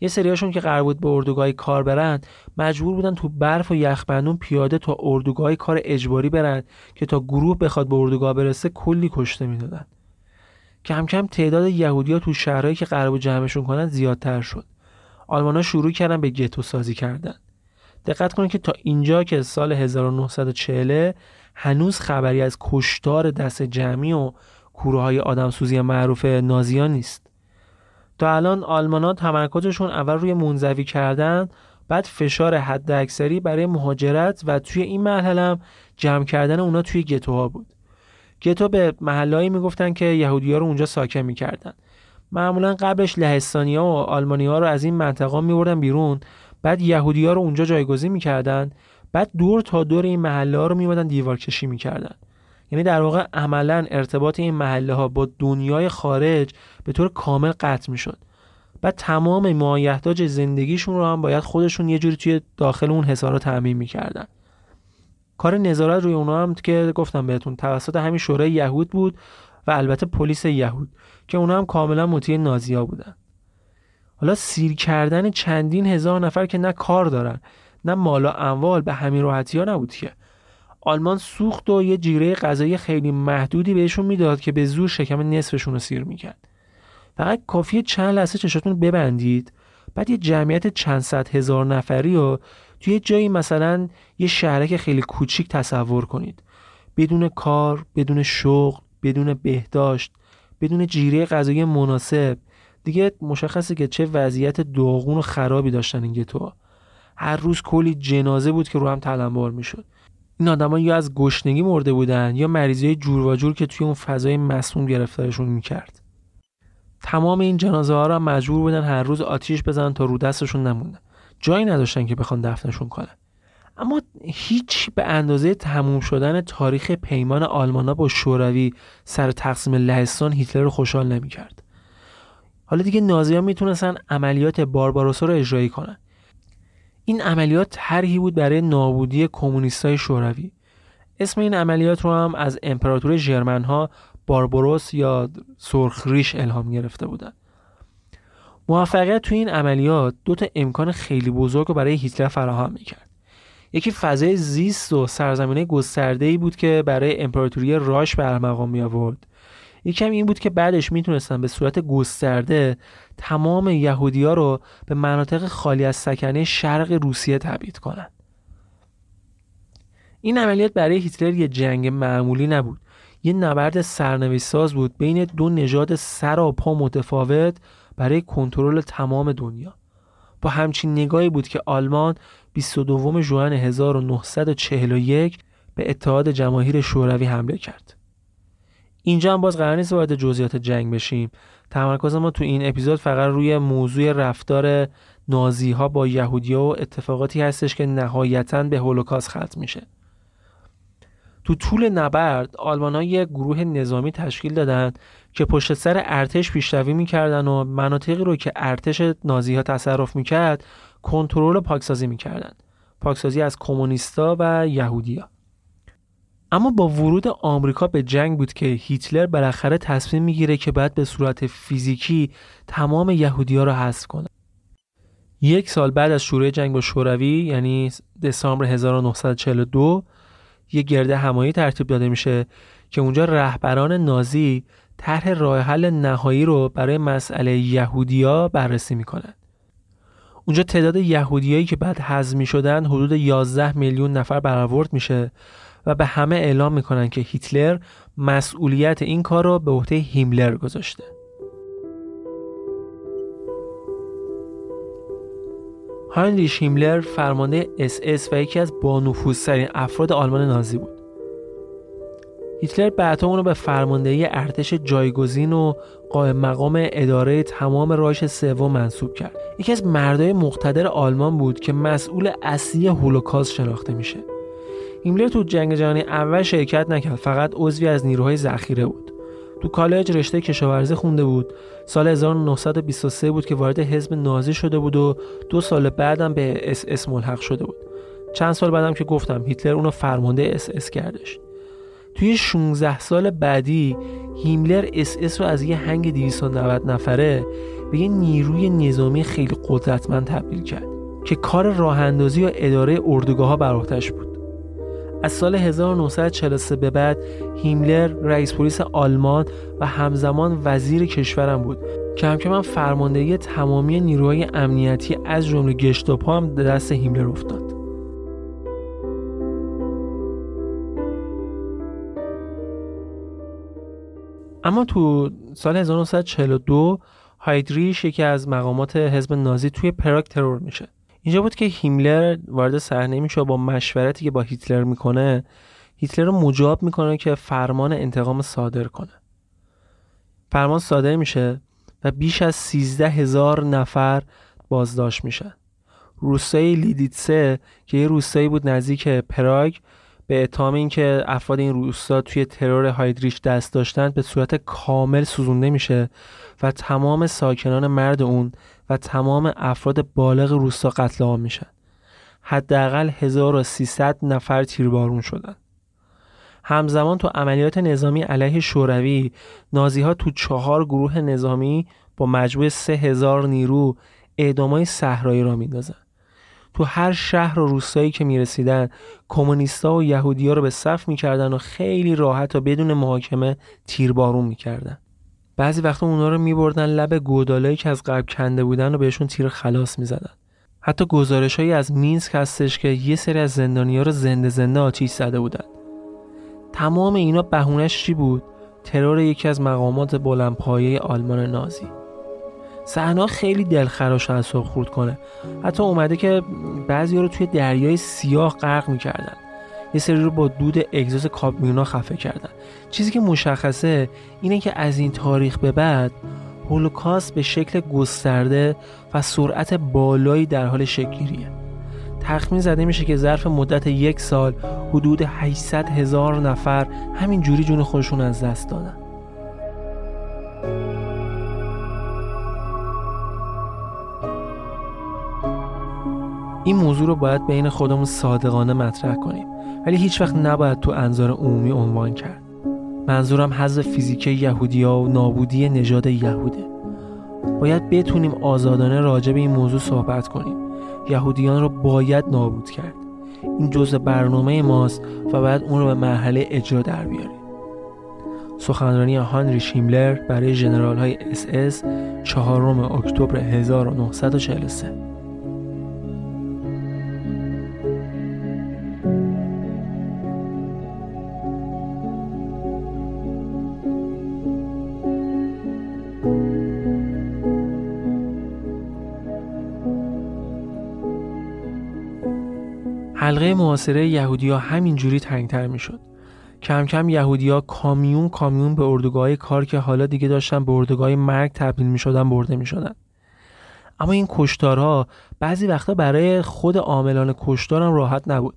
یه سریاشون که قرار بود به اردوگاه کار برن مجبور بودن تو برف و یخبندون پیاده تا اردوگاه کار اجباری برن که تا گروه بخواد به اردوگاه برسه کلی کشته می‌دادن. کم کم تعداد یهودیا تو شهرهایی که قرار جمعشون کنن زیادتر شد. آلمانا شروع کردن به گتو سازی کردن. دقت کنید که تا اینجا که سال 1940 هنوز خبری از کشتار دست جمعی و کوره های آدمسوزی معروف نازیان نیست. تا الان آلمانا تمرکزشون اول روی منزوی کردن بعد فشار حد اکثری برای مهاجرت و توی این مرحله جمع کردن اونا توی گتوها بود. گتو به محلهایی می‌گفتن که یهودی ها رو اونجا ساکن می‌کردن. معمولا قبلش لهستانی ها و آلمانی ها رو از این منطقه میبردن بیرون بعد یهودی ها رو اونجا جایگزین می‌کردن بعد دور تا دور این محله ها رو میبادن دیوار کشی می‌کردن. یعنی در واقع عملا ارتباط این محله ها با دنیای خارج به طور کامل قطع می‌شد. بعد تمام مایحتاج زندگیشون رو هم باید خودشون یه جوری توی داخل اون حصارا تعمین می‌کردن. کار نظارت روی اونا هم که گفتم بهتون توسط همین شورای یهود بود و البته پلیس یهود که اونا هم کاملا مطیع نازیا بودن. حالا سیر کردن چندین هزار نفر که نه کار دارن نه مالا اموال به همین راحتی ها نبود که. آلمان سوخت و یه جیره غذایی خیلی محدودی بهشون می‌داد که به زور شکم نصفشون رو سیر می‌کرد. فقط کافیه چند لحظه چشاتون ببندید بعد یه جمعیت چند صد هزار نفری و توی جایی مثلا یه شهرک خیلی کوچیک تصور کنید. بدون کار بدون شغل بدون بهداشت بدون جیره غذایی مناسب. دیگه مشخصه که چه وضعیت داغون و خرابی داشتن این گتو هر روز کلی جنازه بود که رو هم تلمبار می‌شد. این آدما یا از گشنگی مرده بودن یا مریضی جور و جور که توی اون فضای مسموم گرفتارشون می‌کرد. تمام این جنازه ها هم مجبور بودن هر روز آتیش بزنن تا رو دستشون نمونه جایی نداشتن که بخوان دفنشون کنن. اما هیچ به اندازه تموم شدن تاریخ پیمان آلمانا با شوروی سر تقسیم لهستان هیتلر رو خوشحال نمی‌کرد. حالا دیگه نازی ها می‌تونستن عملیات بارباروسا رو اجرایی کنن. این عملیات طرحی بود برای نابودی کمونیستای شوروی. اسم این عملیات رو هم از امپراتور ژرمن ها بارباروس یا سرخریش الهام گرفته بودن. موفقیت توی این عملیات دو تا امکان خیلی بزرگ رو برای هیتلر فراهم می‌کرد. یکی فضای زیست و سرزمینه گسترده ای بود که برای امپراتوری راش به ارمغان می آورد یکم این بود که بعدش می‌تونستن به صورت گسترده تمام یهودی ها رو به مناطق خالی از سکنه شرق روسیه تبعید کنن. این عملیات برای هیتلر یه جنگ معمولی نبود. یه نبرد سرنوشت ساز بود بین دو نژاد سر و پا متفاوت برای کنترل تمام دنیا با همچین نگاهی بود که آلمان 22 ژوئن 1941 به اتحاد جماهیر شوروی حمله کرد. اینجا هم باز قرار نیست وارد جزئیات جنگ بشیم. تمرکز ما تو این اپیزود فقط روی موضوع رفتار نازی ها با یهودی و اتفاقاتی هستش که نهایتا به هولوکاست ختم میشه. تو طول نبرد آلمان یک گروه نظامی تشکیل دادن که پشت سر ارتش پیشروی می‌کردن و مناطقی رو که ارتش نازی ها تصرف می‌کرد کنترل پاکسازی می‌کردن. پاکسازی از کمونیستا و یهودیا اما با ورود آمریکا به جنگ بود که هیتلر بالاخره تصمیم می‌گیره که بعد به صورت فیزیکی تمام یهودیا رو حذف کنه. یک سال بعد از شروع جنگ با شوروی یعنی دسامبر 1942 یه گرده همایی ترتیب داده میشه که اونجا رهبران نازی طرح راه حل نهایی رو برای مسئله یهودیا بررسی می‌کنن. اونجا تعداد یهودیایی که بعد حذف می‌شدن حدود 11 میلیون نفر برآورد میشه و به همه اعلام می‌کنن که هیتلر مسئولیت این کار رو به عهده هیملر گذاشته. هاینریش هیملر فرمانده اس اس و یکی از بانفوذترین افراد آلمان نازی بود. هیتلر بعدها اونو به فرماندهی ارتش جایگزین و قائم مقام اداره تمام رایش سوم منصوب کرد. یکی از مردای مقتدر آلمان بود که مسئول اصلی هولوکاست شناخته میشه. هیملر تو جنگ جهانی اول شرکت نکرد فقط عضوی از نیروهای ذخیره بود. تو کالج رشته کشاورزی خونده بود. سال 1923 بود که وارد حزب نازی شده بود و دو سال بعدم به اس اس ملحق شده بود. چند سال بعدم که گفتم هیتلر اونو فرمانده اس اس کردش. توی 16 سال بعدی هیملر اس اس رو از یه هنگ 290 نفره به یه نیروی نظامی خیلی قدرتمند تبدیل کرد که کار راه اندازی و اداره اردوگاه ها بر بود. از سال 1943 به بعد هیملر رئیس پلیس آلمان و همزمان وزیر کشورم بود. که من فرماندهی تمامی نیروهای امنیتی از جمله گشتاپو هم دست هیملر افتاد. اما تو سال 1942 هایدریش یکی از مقامات حزب نازی توی پراگ ترور میشه. اینجا بود که هیملر وارد صحنه میشه با مشورتی که با هیتلر می‌کنه هیتلر رو مجاب می‌کنه که فرمان انتقام صادر کنه. فرمان صادر میشه و بیش از 13 هزار نفر بازداشت میشن روستای لیدیتسه که یه روستایی بود نزدیک پراگ به اتهام اینکه افراد این روستا توی ترور هایدریش دست داشتند به صورت کامل سوزونده میشه و تمام ساکنان مرد اون و تمام افراد بالغ روستا قتل عام میشن. حداقل 1300 نفر تیربارون شدن. همزمان تو عملیات نظامی علیه شوروی نازی ها تو چهار گروه نظامی با مجموع 3000 نیرو اعدامای صحرایی را میندازن. تو هر شهر و روستایی که می‌رسیدن کمونیستا و یهودیا رو به صف می‌کردن و خیلی راحت و بدون محاکمه تیربارون می‌کردن. بعضی وقتا اونا رو میبردن لب گودالایی که از قبل کنده بودن و بهشون تیر خلاص می‌زدن. حتی گزارش هایی از مینسک هستش که یه سری از زندانی رو زنده زنده آتیش زده بودن. تمام اینا بهونش چی بود؟ ترور یکی از مقامات بلندپایه آلمان نازی. صحنه خیلی دلخراش اعصاب خورد کنه. حتی اومده که بعضی رو توی دریای سیاه غرق می‌کردن. یه سری رو با دود اگزوز کابمیونا خفه کردن. چیزی که مشخصه اینه که از این تاریخ به بعد هولوکاست به شکل گسترده و سرعت بالایی در حال شکلگیریه. تخمین زده میشه که ظرف مدت یک سال حدود 800 هزار نفر همین جوری جون خودشون از دست دادن. این موضوع رو باید بین خودمون صادقانه مطرح کنیم. ولی هیچ وقت نباید تو انظار عمومی عنوان کرد. منظورم حذف فیزیکی یهودیا و نابودی نژاد یهوده. باید بتونیم آزادانه راجع به این موضوع صحبت کنیم. یهودیان رو باید نابود کرد. این جزء برنامه ماست و باید اون رو به مرحله اجرا در بیاریم. سخنرانی هانریش هیملر برای جنرال های اس اس چهارم اکتبر 1943 محاصره یهودیا همینجوری تنگتر می‌شد. کم کم یهودیا کامیون کامیون به اردوگاه کار که حالا دیگه داشتن به اردوگاه مرگ تبدیل می شدن برده می شدن. اما این کشتارها بعضی وقتا برای خود عاملان کشتار هم راحت نبود.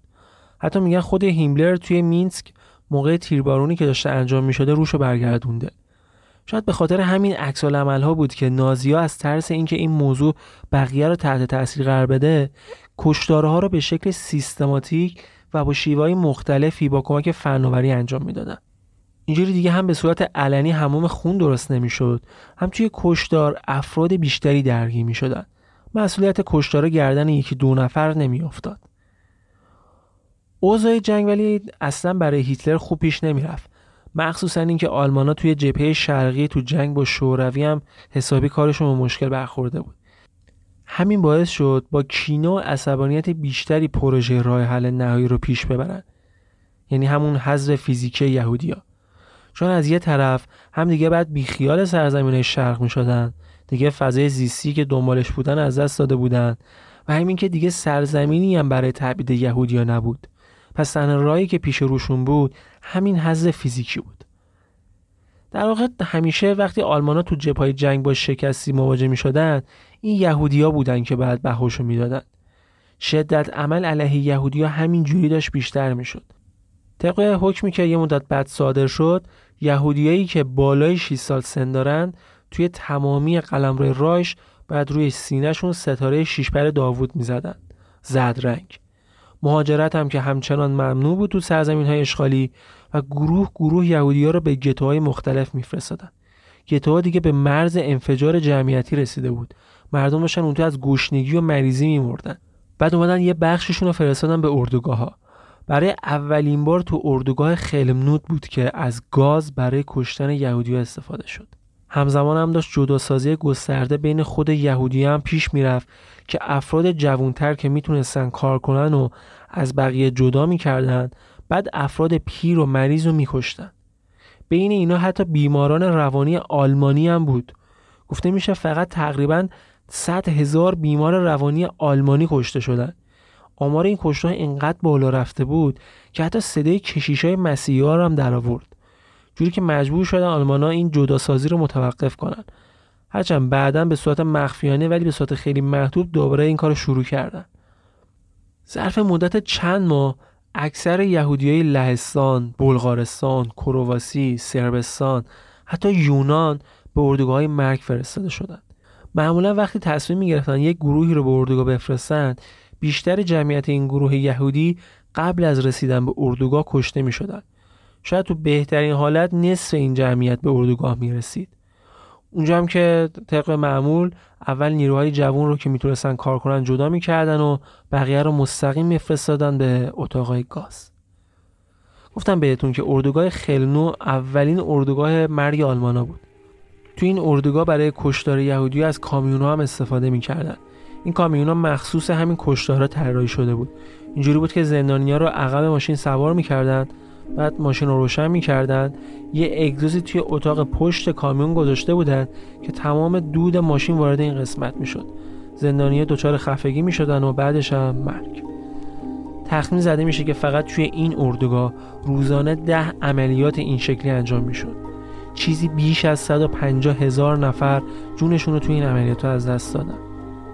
حتی میگن خود هیملر توی مینسک موقع تیربارونی که داشته انجام می شده روشو برگردونده. شاید به خاطر همین عکس ها بود که نازیا از ترس اینکه این موضوع بقیه رو تحت تاثیر قرار بده کشتارها رو به شکل سیستماتیک و با شیوهای مختلفی با کمک فناوری انجام می‌دادن. اینجوری دیگه هم به صورت علنی هموم خون درست نمی‌شد هم توی کشدار افراد بیشتری درگیر می‌شدن. مسئولیت کشدار گردن یکی دو نفر نمیافتاد. اوضاع جنگ ولی اصلا برای هیتلر خوب پیش نمی‌رفت. مخصوصا اینکه آلمانا توی جبهه شرقی تو جنگ با شوروی هم حسابی کارشون به مشکل برخورده بود. همین باعث شد با کینه و عصبانیت بیشتری پروژه راه حل نهایی رو پیش ببرن. یعنی همون حذف فیزیکی یهودیا چون از یه طرف هم دیگه بعد بیخیال سرزمین شرق می شدن دیگه فضای زیستی که دنبالش بودن از دست داده بودن و همین که دیگه سرزمینی هم برای تبعید یهودیا نبود. پس تنها راهی که پیش روشون بود همین حذف فیزیکی بود. در واقع همیشه وقتی آلمانا تو جبهه جنگ با شکستی مواجه می شدن این یهودیا بودن که بعد بهاشو می‌دادن. شدت عمل علیه یهودیا همین جوری داشت بیشتر می‌شد. طبق حکمی که یه مدت بعد صادر شد یهودیایی که بالای 6 سال سن دارن توی تمامی قلمرو رایش بعد روی سینهشون ستاره شیش پر داوود می‌زدن. زد رنگ. مهاجرت هم که همچنان ممنوع بود تو سرزمین های اشغالی و گروه گروه یهودی ها رو به گتوهای مختلف میفرستادن. گتوها دیگه به مرز انفجار جمعیتی رسیده بود. مردم داشتن اونجا از گشنگی و مریضی میمردن. بعد اومدن یه بخششون رو فرستادن به اردوگاه ها برای اولین بار تو اردوگاه خلمنود بود که از گاز برای کشتن یهودی ها استفاده شد. همزمان هم داشت جداسازی گسترده بین خود یهودی هم پیش می‌رفت که افراد جوانتر که می‌تونستن کار کنن و از بقیه جدا می‌کردن بعد افراد پیر و مریض رو میکشتن. بین اینا حتی بیماران روانی آلمانی هم بود. گفته میشه فقط تقریبا 100 هزار بیمار روانی آلمانی کشته شدن. آمار این کشته اینقدر بالا رفته بود که حتی صدای کشیش های مسیحی ها هم در آورد. جوری که مجبور شدن آلمانا این جداسازی رو متوقف کنن. هرچند بعدا به صورت مخفیانه ولی به صورت خیلی محدود دوباره این کار رو شروع کردن. ظرف مدت چند ماه اکثر یهودی های لهستان، بلغارستان، کرواسی، سربستان، حتی یونان به اردوگاه های مرگ فرستاده شدند. معمولا وقتی تصمیم می گرفتن یک گروهی رو به اردوگاه بفرستند بیشتر جمعیت این گروه یهودی قبل از رسیدن به اردوگاه کشته می شدن. شاید تو بهترین حالت نصف این جمعیت به اردوگاه می رسید. اونجا هم که طبق معمول اول نیروهای جوان رو که می‌تونستن کار کنن جدا می‌کردن و بقیه رو مستقیم میفرستادن به اتاقای گاز گفتم بهتون که اردوگاه خلنو اولین اردوگاه مرگ آلمانا بود تو این اردوگاه برای کشتار یهودی از کامیون هم استفاده می‌کردن. این کامیون ها مخصوص همین کشتارها طراحی شده بود. اینجوری بود که زندانیا رو عقب ماشین سوار می‌کردن بعد ماشین رو روشن می‌کردن. یه اگزوزی توی اتاق پشت کامیون گذاشته بودن که تمام دود ماشین وارد این قسمت می‌شد. زندانیه دچار خفگی می‌شدن و بعدش هم مرگ. تخمین زده میشه که فقط توی این اردوگاه روزانه ده عملیات این شکلی انجام می‌شد. چیزی بیش از 150 هزار نفر جونشون رو توی این عملیات از دست دادن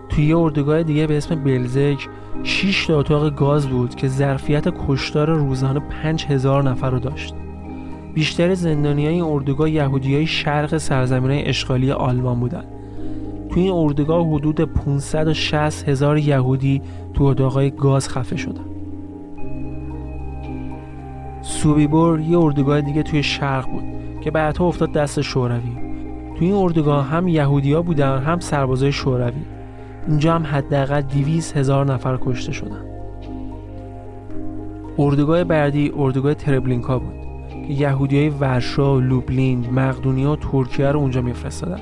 توی یه اردوگاه دیگه به اسم بلزک 6 تا اتاق گاز بود که ظرفیت کشتار روزانه 5000 نفر رو داشت. بیشتر زندانی های این اردوگاه یهودی های شرق سرزمین های اشغالی آلمان بودن. توی این اردوگاه حدود 560 هزار یهودی تو اتاقای گاز خفه شدن. سوبیبور یه اردوگاه دیگه توی شرق بود که بعدها افتاد دست شوروی. توی این اردوگاه هم یهودیا بودن هم سربازای شوروی. اینجا هم حداقل 200 هزار نفر کشته شدن اردوگاه بعدی اردوگاه تربلینکا بود که یهودی های ورشا، لوبلین، مقدونیا و ترکیه رو اونجا میفرستادن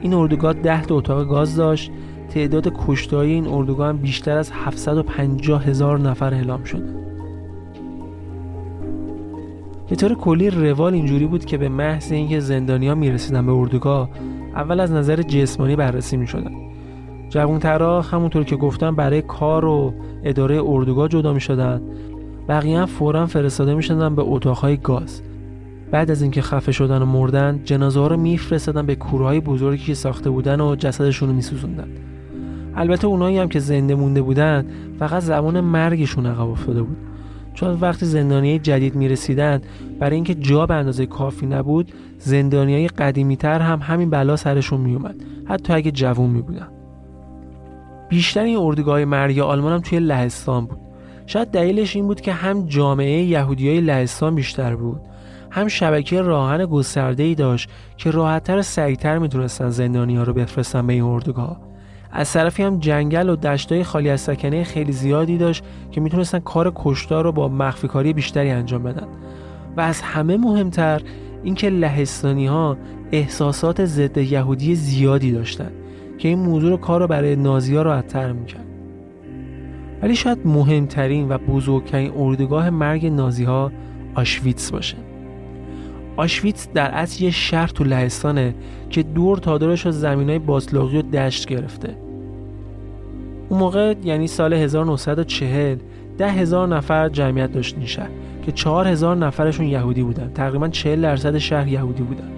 این اردوگاه 10 تا اتاق گاز داشت تعداد کشته این اردوگاه هم بیشتر از 750 هزار نفر اعلام شده به طور کلی روال اینجوری بود که به محض اینکه زندانیا می‌رسیدن به اردوگاه اول از نظر جسمانی بررسی می‌شدن. جوانترها همونطور که گفتم برای کار و اداره اردوگاه جدا می شدن بقیه هم فورا فرستاده می شدن به اتاقهای گاز. بعد از اینکه خفه شدن و مردن جنازه ها رو میفرستادن به کورهای بزرگی که ساخته بودن و جسدشون رو میسوزوندن. البته اونایی هم که زنده مونده بودن فقط زمان مرگشون عقب افتاده بود. چون وقتی زندانی جدید می رسیدن برای اینکه جا به اندازه کافی نبود زندانی های قدیمی تر هم همین بلا سرشون می اومد حتی اگه جوون می بودن بیشتر این اردوگاه مرگ آلمان هم توی لهستان بود. شاید دلیلش این بود که هم جامعه یهودی های لهستان بیشتر بود هم شبکه راهن گسترده ای داشت که راحتتر و سریعتر می‌تونستن زندانی ها رو بفرستن به این اردوگاه. از طرفی هم جنگل و دشتای خالی از سکنه خیلی زیادی داشت که می‌تونستن کار کشتار رو با مخفی کاری بیشتری انجام بدن. و از همه مهمتر اینکه لهستانی ها احساسات ضد یهودی زیادی داشتن که این موضوع رو کار رو برای نازی ها راحتتر می‌کرد. ولی شاید مهمترین و بزرگترین اردوگاه مرگ نازی ها آشویتس باشه. آشویتس در اصل یه شهر تو لهستانه که دور تا دورش از زمین های بازلاقی و دشت گرفته. اون موقع یعنی سال 1940 ده هزار نفر جمعیت داشت این شهر که چهار هزار نفرشون یهودی بودن. تقریبا 40 درصد شهر یهودی بودن.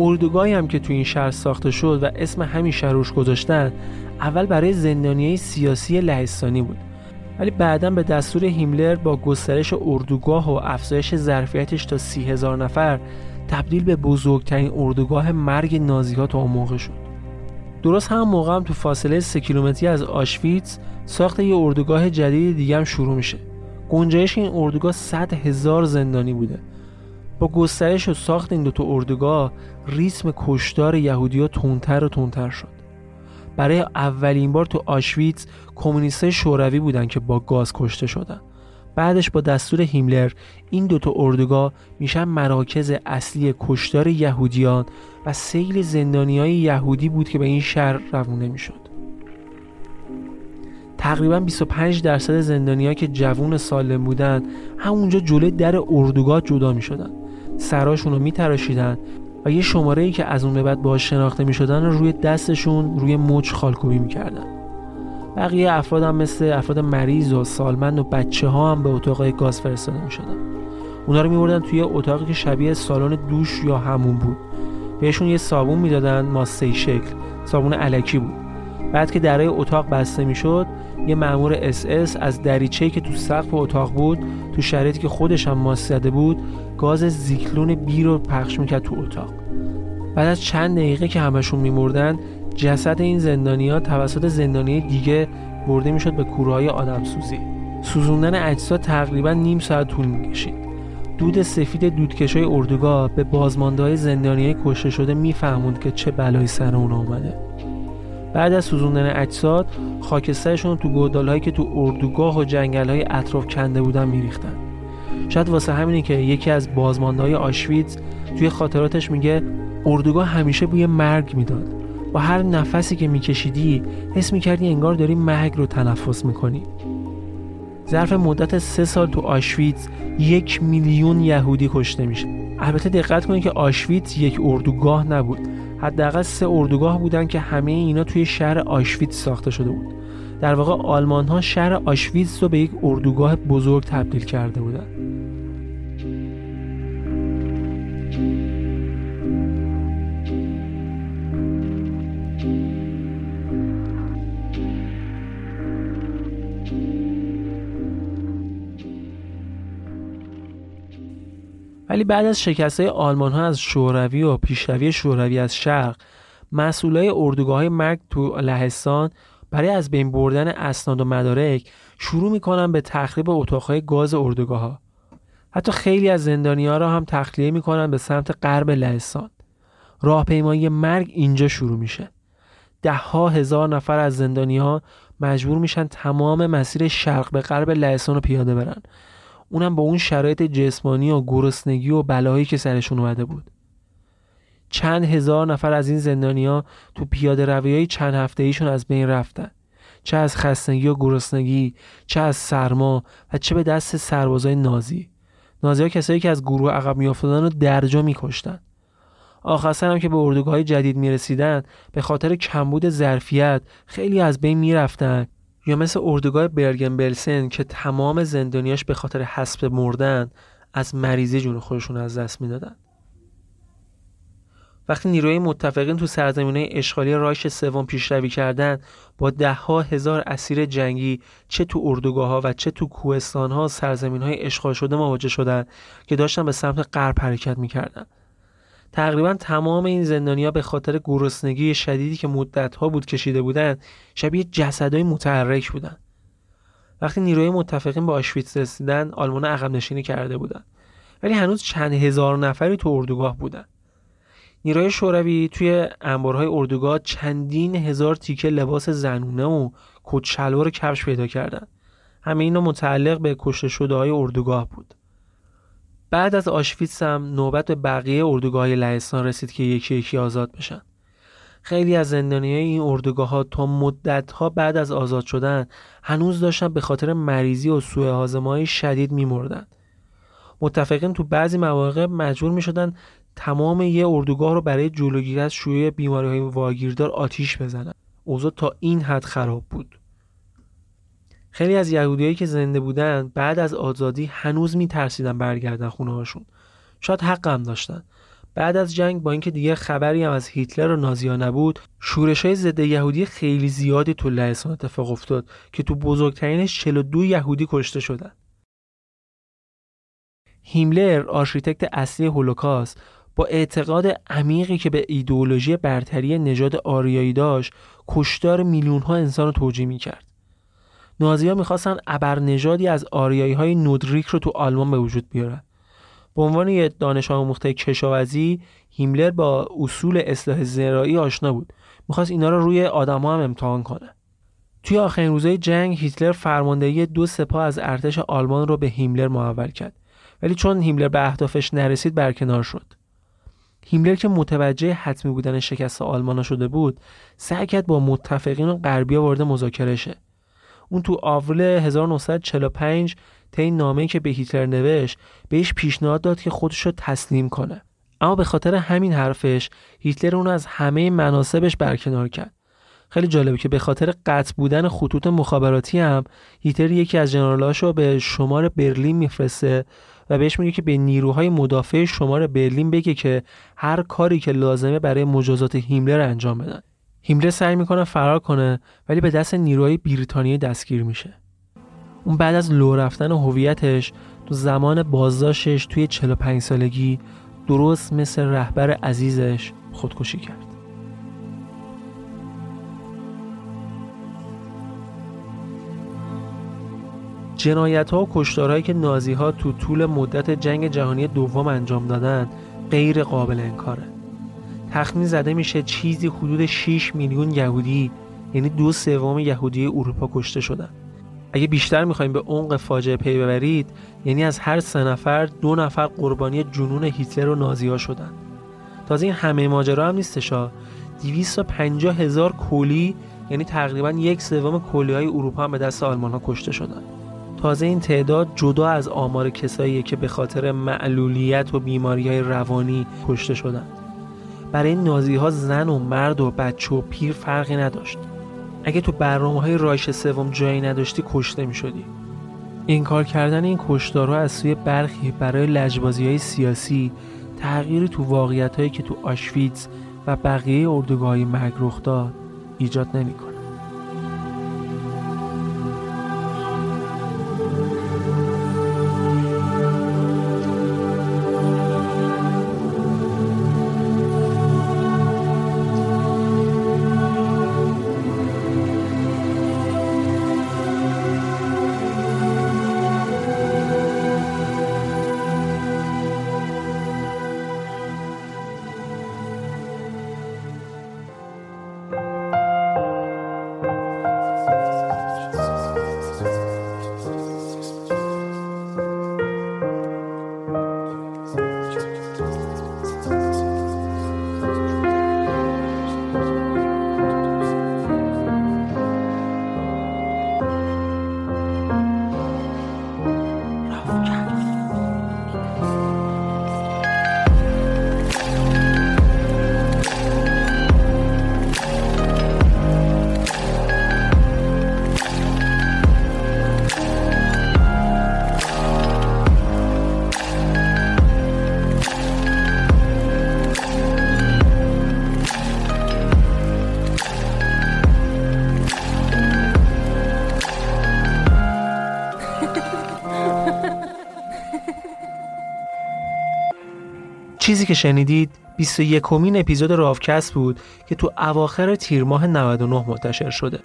اردوگاهی هم که تو این شهر ساخته شد و اسم همین شهر روش گذاشتن اول برای زندانیای سیاسی لهستانی بود. ولی بعدا به دستور هیملر با گسترش اردوگاه و افزایش ظرفیتش تا سی هزار نفر تبدیل به بزرگترین اردوگاه مرگ نازی ها تا اون موقع شد. درست هم موقع هم تو فاصله سه کیلومتری از آشویتس ساخت یه اردوگاه جدید دیگه هم شروع میشه. گنجایش این اردوگاه 100 هزار زندانی بوده. با گسترش و ساخت این دوتا اردوگاه ریتم کشتار یهودی تونتر و تونتر شد. برای اولین بار تو آشویتس کمونیست شوروی بودن که با گاز کشته شدن. بعدش با دستور هیملر این دوتا اردوگاه میشن مراکز اصلی کشتار یهودیان و سیل زندانی های یهودی بود که به این شهر روونه می‌شد. تقریبا 25 درصد زندانی که جوون سالم بودن همونجا جلوی در اردوگاه جدا می شدن سراشون رو می تراشیدن و یه شماره ای که از اون به بعد باش شناخته می شدن روی دستشون روی مچ خالکوبی می کردن بقیه افراد هم مثل افراد مریض و سالمند و بچه ها هم به اتاق گاز فرستاده می شدن اونا رو می توی اتاقی که شبیه سالن دوش یا حموم بود. بهشون یه صابون می‌دادن ماسه شکل صابون الکی بود. بعد که درای اتاق بسته می‌شد یه مأمور اس اس از دریچه‌ای که تو سقف اتاق بود تو شرایطی که خودش هم ماست زده بود گاز زیکلون بی رو پخش می‌کرد تو اتاق. بعد از چند دقیقه که همشون میمردن جسد این زندانیا توسط زندانی دیگه برده می‌شد به کوره آدم سوزی سوزوندن اجساد تقریبا نیم ساعت طول می‌کشید. دود سفید دودکشای اردوگاه به بازمانده های زندانی کشته شده میفهموند که چه بلایی سر اون آمده. بعد از سوزوندن اجساد خاکسترشون تو گودال که تو اردوگاه و جنگل های اطراف کنده بودن میریختن. شاید واسه همینه که یکی از بازمانده های آشویتز توی خاطراتش میگه اردوگاه همیشه بوی مرگ می‌داد. با هر نفسی که میکشیدی حس می‌کردی انگار داری مرگ رو تنفس می‌کنی. ظرف مدت سه سال تو آشویتز یک میلیون یهودی کشته میشه. البته دقت کنید که آشویتز یک اردوگاه نبود. حداقل سه اردوگاه بودن که همه اینا توی شهر آشویتز ساخته شده بود. در واقع آلمان ها شهر آشویتز رو به یک اردوگاه بزرگ تبدیل کرده بودن. ولی بعد از شکست آلمان ها از شوروی و پیشروی شوروی از شرق مسئولای اردوگاه مرگ تو لهستان برای از بین بردن اسناد و مدارک شروع می‌کنن به تخریب اتاقهای گاز اردوگاه ها. حتی خیلی از زندانی ها را هم تخلیه می‌کنن به سمت غرب لهستان. راهپیمایی مرگ اینجا شروع میشه. ده ها هزار نفر از زندانی ها مجبور میشن تمام مسیر شرق به غرب لهستان رو پیاده برن اونم با اون شرایط جسمانی و گرسنگی و بلایی که سرشون اومده بود. چند هزار نفر از این زندانیا تو پیاده روی های چند هفته ایشون از بین رفتن. چه از خستگی و گرسنگی چه از سرما و چه به دست سربازای نازی. نازی ها کسایی که از گروه عقب میافتادن رو درجا میکشتن. آخر هم که به اردوگاه جدید می‌رسیدن به خاطر کمبود ظرفیت خیلی از بین می‌رفتن. یا مثل اردوگاه برگن بلسن که تمام زندانیاش به خاطر حسب مردن از مریضی جون خودشون از دست می‌دادن. وقتی نیروی متفقین تو سرزمینه اشغالی رایش سوم پیشروی کردند با دهها هزار اسیر جنگی چه تو اردوگاه ها و چه تو کوهستان ها سرزمین های اشغال شده مواجه شدند که داشتن به سمت غرب حرکت می‌کردند تقریبا تمام این زندانیا به خاطر گرسنگی شدیدی که مدت ها بود کشیده بودند شبیه جسدهای متحرک بودند وقتی نیروی متفقین به آشویتس رسیدن آلمان عقب نشینی کرده بودند ولی هنوز چند هزار نفری تو اردوگاه بودن. نیروی شوروی توی انبارهای اردوگاه چندین هزار تیکه لباس زنونه و کت و کفش پیدا کردن. همه اینا متعلق به کشته شده های اردوگاه بود. بعد از آشویتس هم نوبت به بقیه اردوگاه لهستان رسید که یکی یکی آزاد بشن. خیلی از زندانی های این اردوگاه ها تا مدت ها بعد از آزاد شدن هنوز داشتن به خاطر مریضی و سوء هاضمه شدید میمردن. متفقین تو بعضی مواقع مجبور می شدن تمام یه اردوگاه رو برای جلوگیری از شیوع بیماری های واگیردار آتیش بزنن. اوضاع تا این حد خراب بود. خیلی از یهودیایی که زنده بودن بعد از آزادی هنوز میترسیدن برگردن خونه هاشون. شاید حق هم داشتن. بعد از جنگ با اینکه دیگه خبری هم از هیتلر و نازیا نبود شورش های ضد یهودی خیلی زیادی تو لهستان اتفاق افتاد که تو بزرگترینش 42 یهودی کشته شدن. هیملر architect اصلی هولوکاست با اعتقاد عمیقی که به ایدئولوژی برتری نژاد آریایی داشت کشتار میلیون ها انسان رو توجیه می کرد. نازی ها می‌خواستن ابر نژادی از آریایی های نوردیک رو تو آلمان به وجود بیارن. به عنوان یه دانش آموخته کشاورزی هیملر با اصول اصلاح زراعی آشنا بود. می‌خواست اینا رو روی آدما هم امتحان کنه. توی آخرین روزهای جنگ هیتلر فرماندهی دو سپاه از ارتش آلمان رو به هیملر محول کرد. ولی چون هیملر به اهدافش نرسید برکنار شد. هیملر که متوجه حتمی بودن شکست آلمان شده بود سعی کرد با متفقین و وارد مذاکره شه اون تو آوریل 1945 طی نامه‌ای که به هیتلر نوشت بهش پیشنهاد داد که خودش رو تسلیم کنه. اما به خاطر همین حرفش هیتلر اون از همه مناسبش برکنار کرد. خیلی جالبه که به خاطر قطع بودن خطوط مخابراتی هم هیتلر یکی از جنرالاشو به شمار برلین میفرسته و بهش میگه که به نیروهای مدافع شمار برلین بگه که هر کاری که لازمه برای مجازات هیملر انجام بدن. هیملر سعی می‌کنه فرار کنه ولی به دست نیروهای بریتانیایی دستگیر میشه. اون بعد از لو رفتن هویتش تو زمان بازداشتش توی 45 سالگی درست مثل رهبر عزیزش خودکشی کرد. جنایت ها و کشتارهایی که نازی ها تو طول مدت جنگ جهانی دوم انجام دادن غیر قابل انکاره. تخمین زده میشه چیزی حدود 6 میلیون یهودی یعنی دو سوم یهودی اروپا کشته شدن. اگه بیشتر می‌خوایم به عمق فاجعه پی ببرید یعنی از هر سه نفر دو نفر قربانی جنون هیتلر و نازی ها شدن. تازه این همه ماجرا هم نیستشا 250 هزار کولی یعنی تقریبا یک سوم کولی های اروپا هم به دست آلمان ها کشته شدن. تازه این تعداد جدا از آمار کسایی که به خاطر معلولیت و بیماری های روانی کشته شدند. برای نازی ها زن و مرد و بچه و پیر فرقی نداشت. اگه تو برنامه های رایش سوم جایی نداشتی کشته می شدی. این کار کردن این کشتارها از سوی برخی برای لجبازی های سیاسی تغییری تو واقعیت هایی که تو آشویتز و بقیه اردوگاه مرگ رخ داد ایجاد نمی‌کنه. که شنیدید 21 کمین اپیزود رافکست بود که تو اواخر تیر ماه 99 منتشر شده.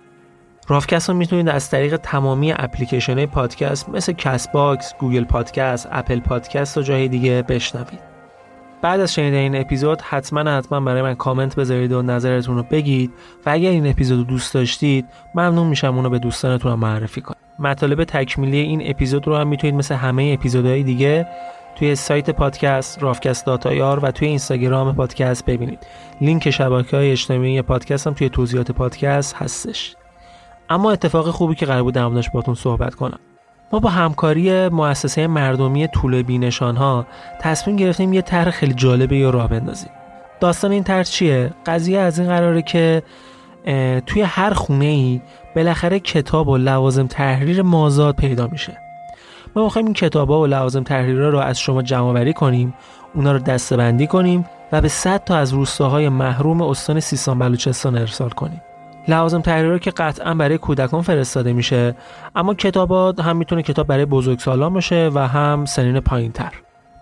رافکست رو می‌تونید از طریق تمامی اپلیکیشن پادکست مثل Castbox، Google Podcast، Apple Podcast و جای دیگه بشنوید. بعد از شنیدن این اپیزود حتما حتما برای من کامنت بذارید و نظرتون رو بگید و اگر این اپیزود رو دوست داشتید ممنون میشم اونو به دوستانتون معرفی کنید. مطالب تکمیلی این اپیزود رو هم می‌تونید مثل همه اپیزودهای دیگه توی سایت پادکست رافکست داتایار و توی اینستاگرام پادکست ببینید. لینک شبکه های اجتماعی پادکست هم توی توضیحات پادکست هستش. اما اتفاق خوبی که قرار بود در باتون صحبت کنم. ما با همکاری مؤسسه مردمی طول بینشان ها تصمیم گرفتیم یه طرح خیلی جالبه یا راه بندازیم. داستان این طرح چیه؟ قضیه از این قراره که توی هر خونه ای بالاخره کتاب و لوازم تحریر مازاد پیدا میشه. ما می‌خوایم این کتاب و لوازم تحریره رو از شما جمع بری کنیم اونا رو دسته کنیم و به 100 تا از روستاهای محروم استان سیستان بلوچستان ارسال کنیم. لوازم تحریره که قطعا برای کودکان فرستاده میشه اما کتابات هم می‌تونه کتاب برای بزرگسالان باشه و هم سنین پایین تر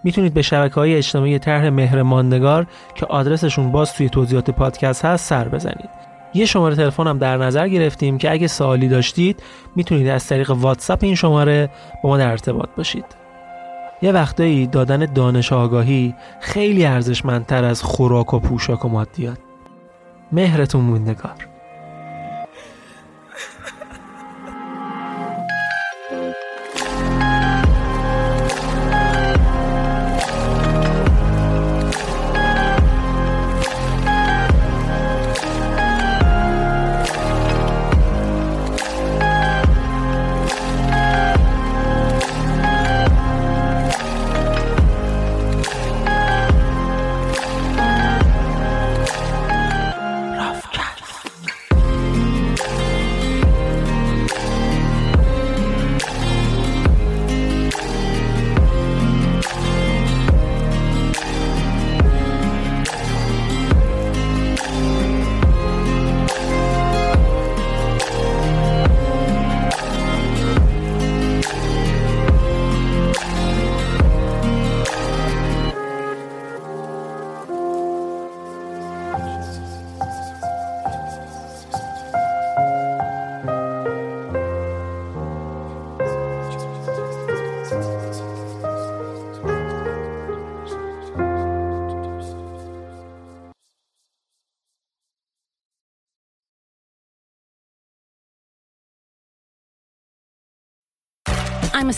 می‌تونید به شبکه های اجتماعی طرح مهر ماندگار که آدرسشون باز توی توضیحات پادکست هست سر بزنید. یه شماره تلفن هم در نظر گرفتیم که اگه سوالی داشتید می‌تونید از طریق واتساپ این شماره با ما در ارتباط باشید. یه وقتایی دادن دانش آگاهی خیلی ارزشمندتر از خوراک و پوشاک و مادیات. مهرتون موندگار.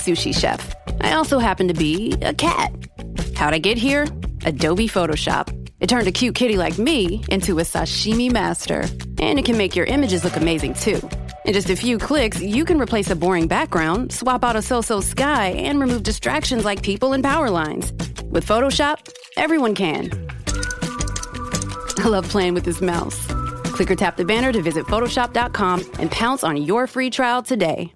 Sushi chef. I also happen to be a cat. How'd I get here? Adobe Photoshop. It turned a cute kitty like me into a sashimi master. And it can make your images look amazing too. In just a few clicks, you can replace a boring background, swap out a so-so sky, and remove distractions like people and power lines. With Photoshop, everyone can. I love playing with this mouse. Click or tap the banner to visit Photoshop.com and pounce on your free trial today.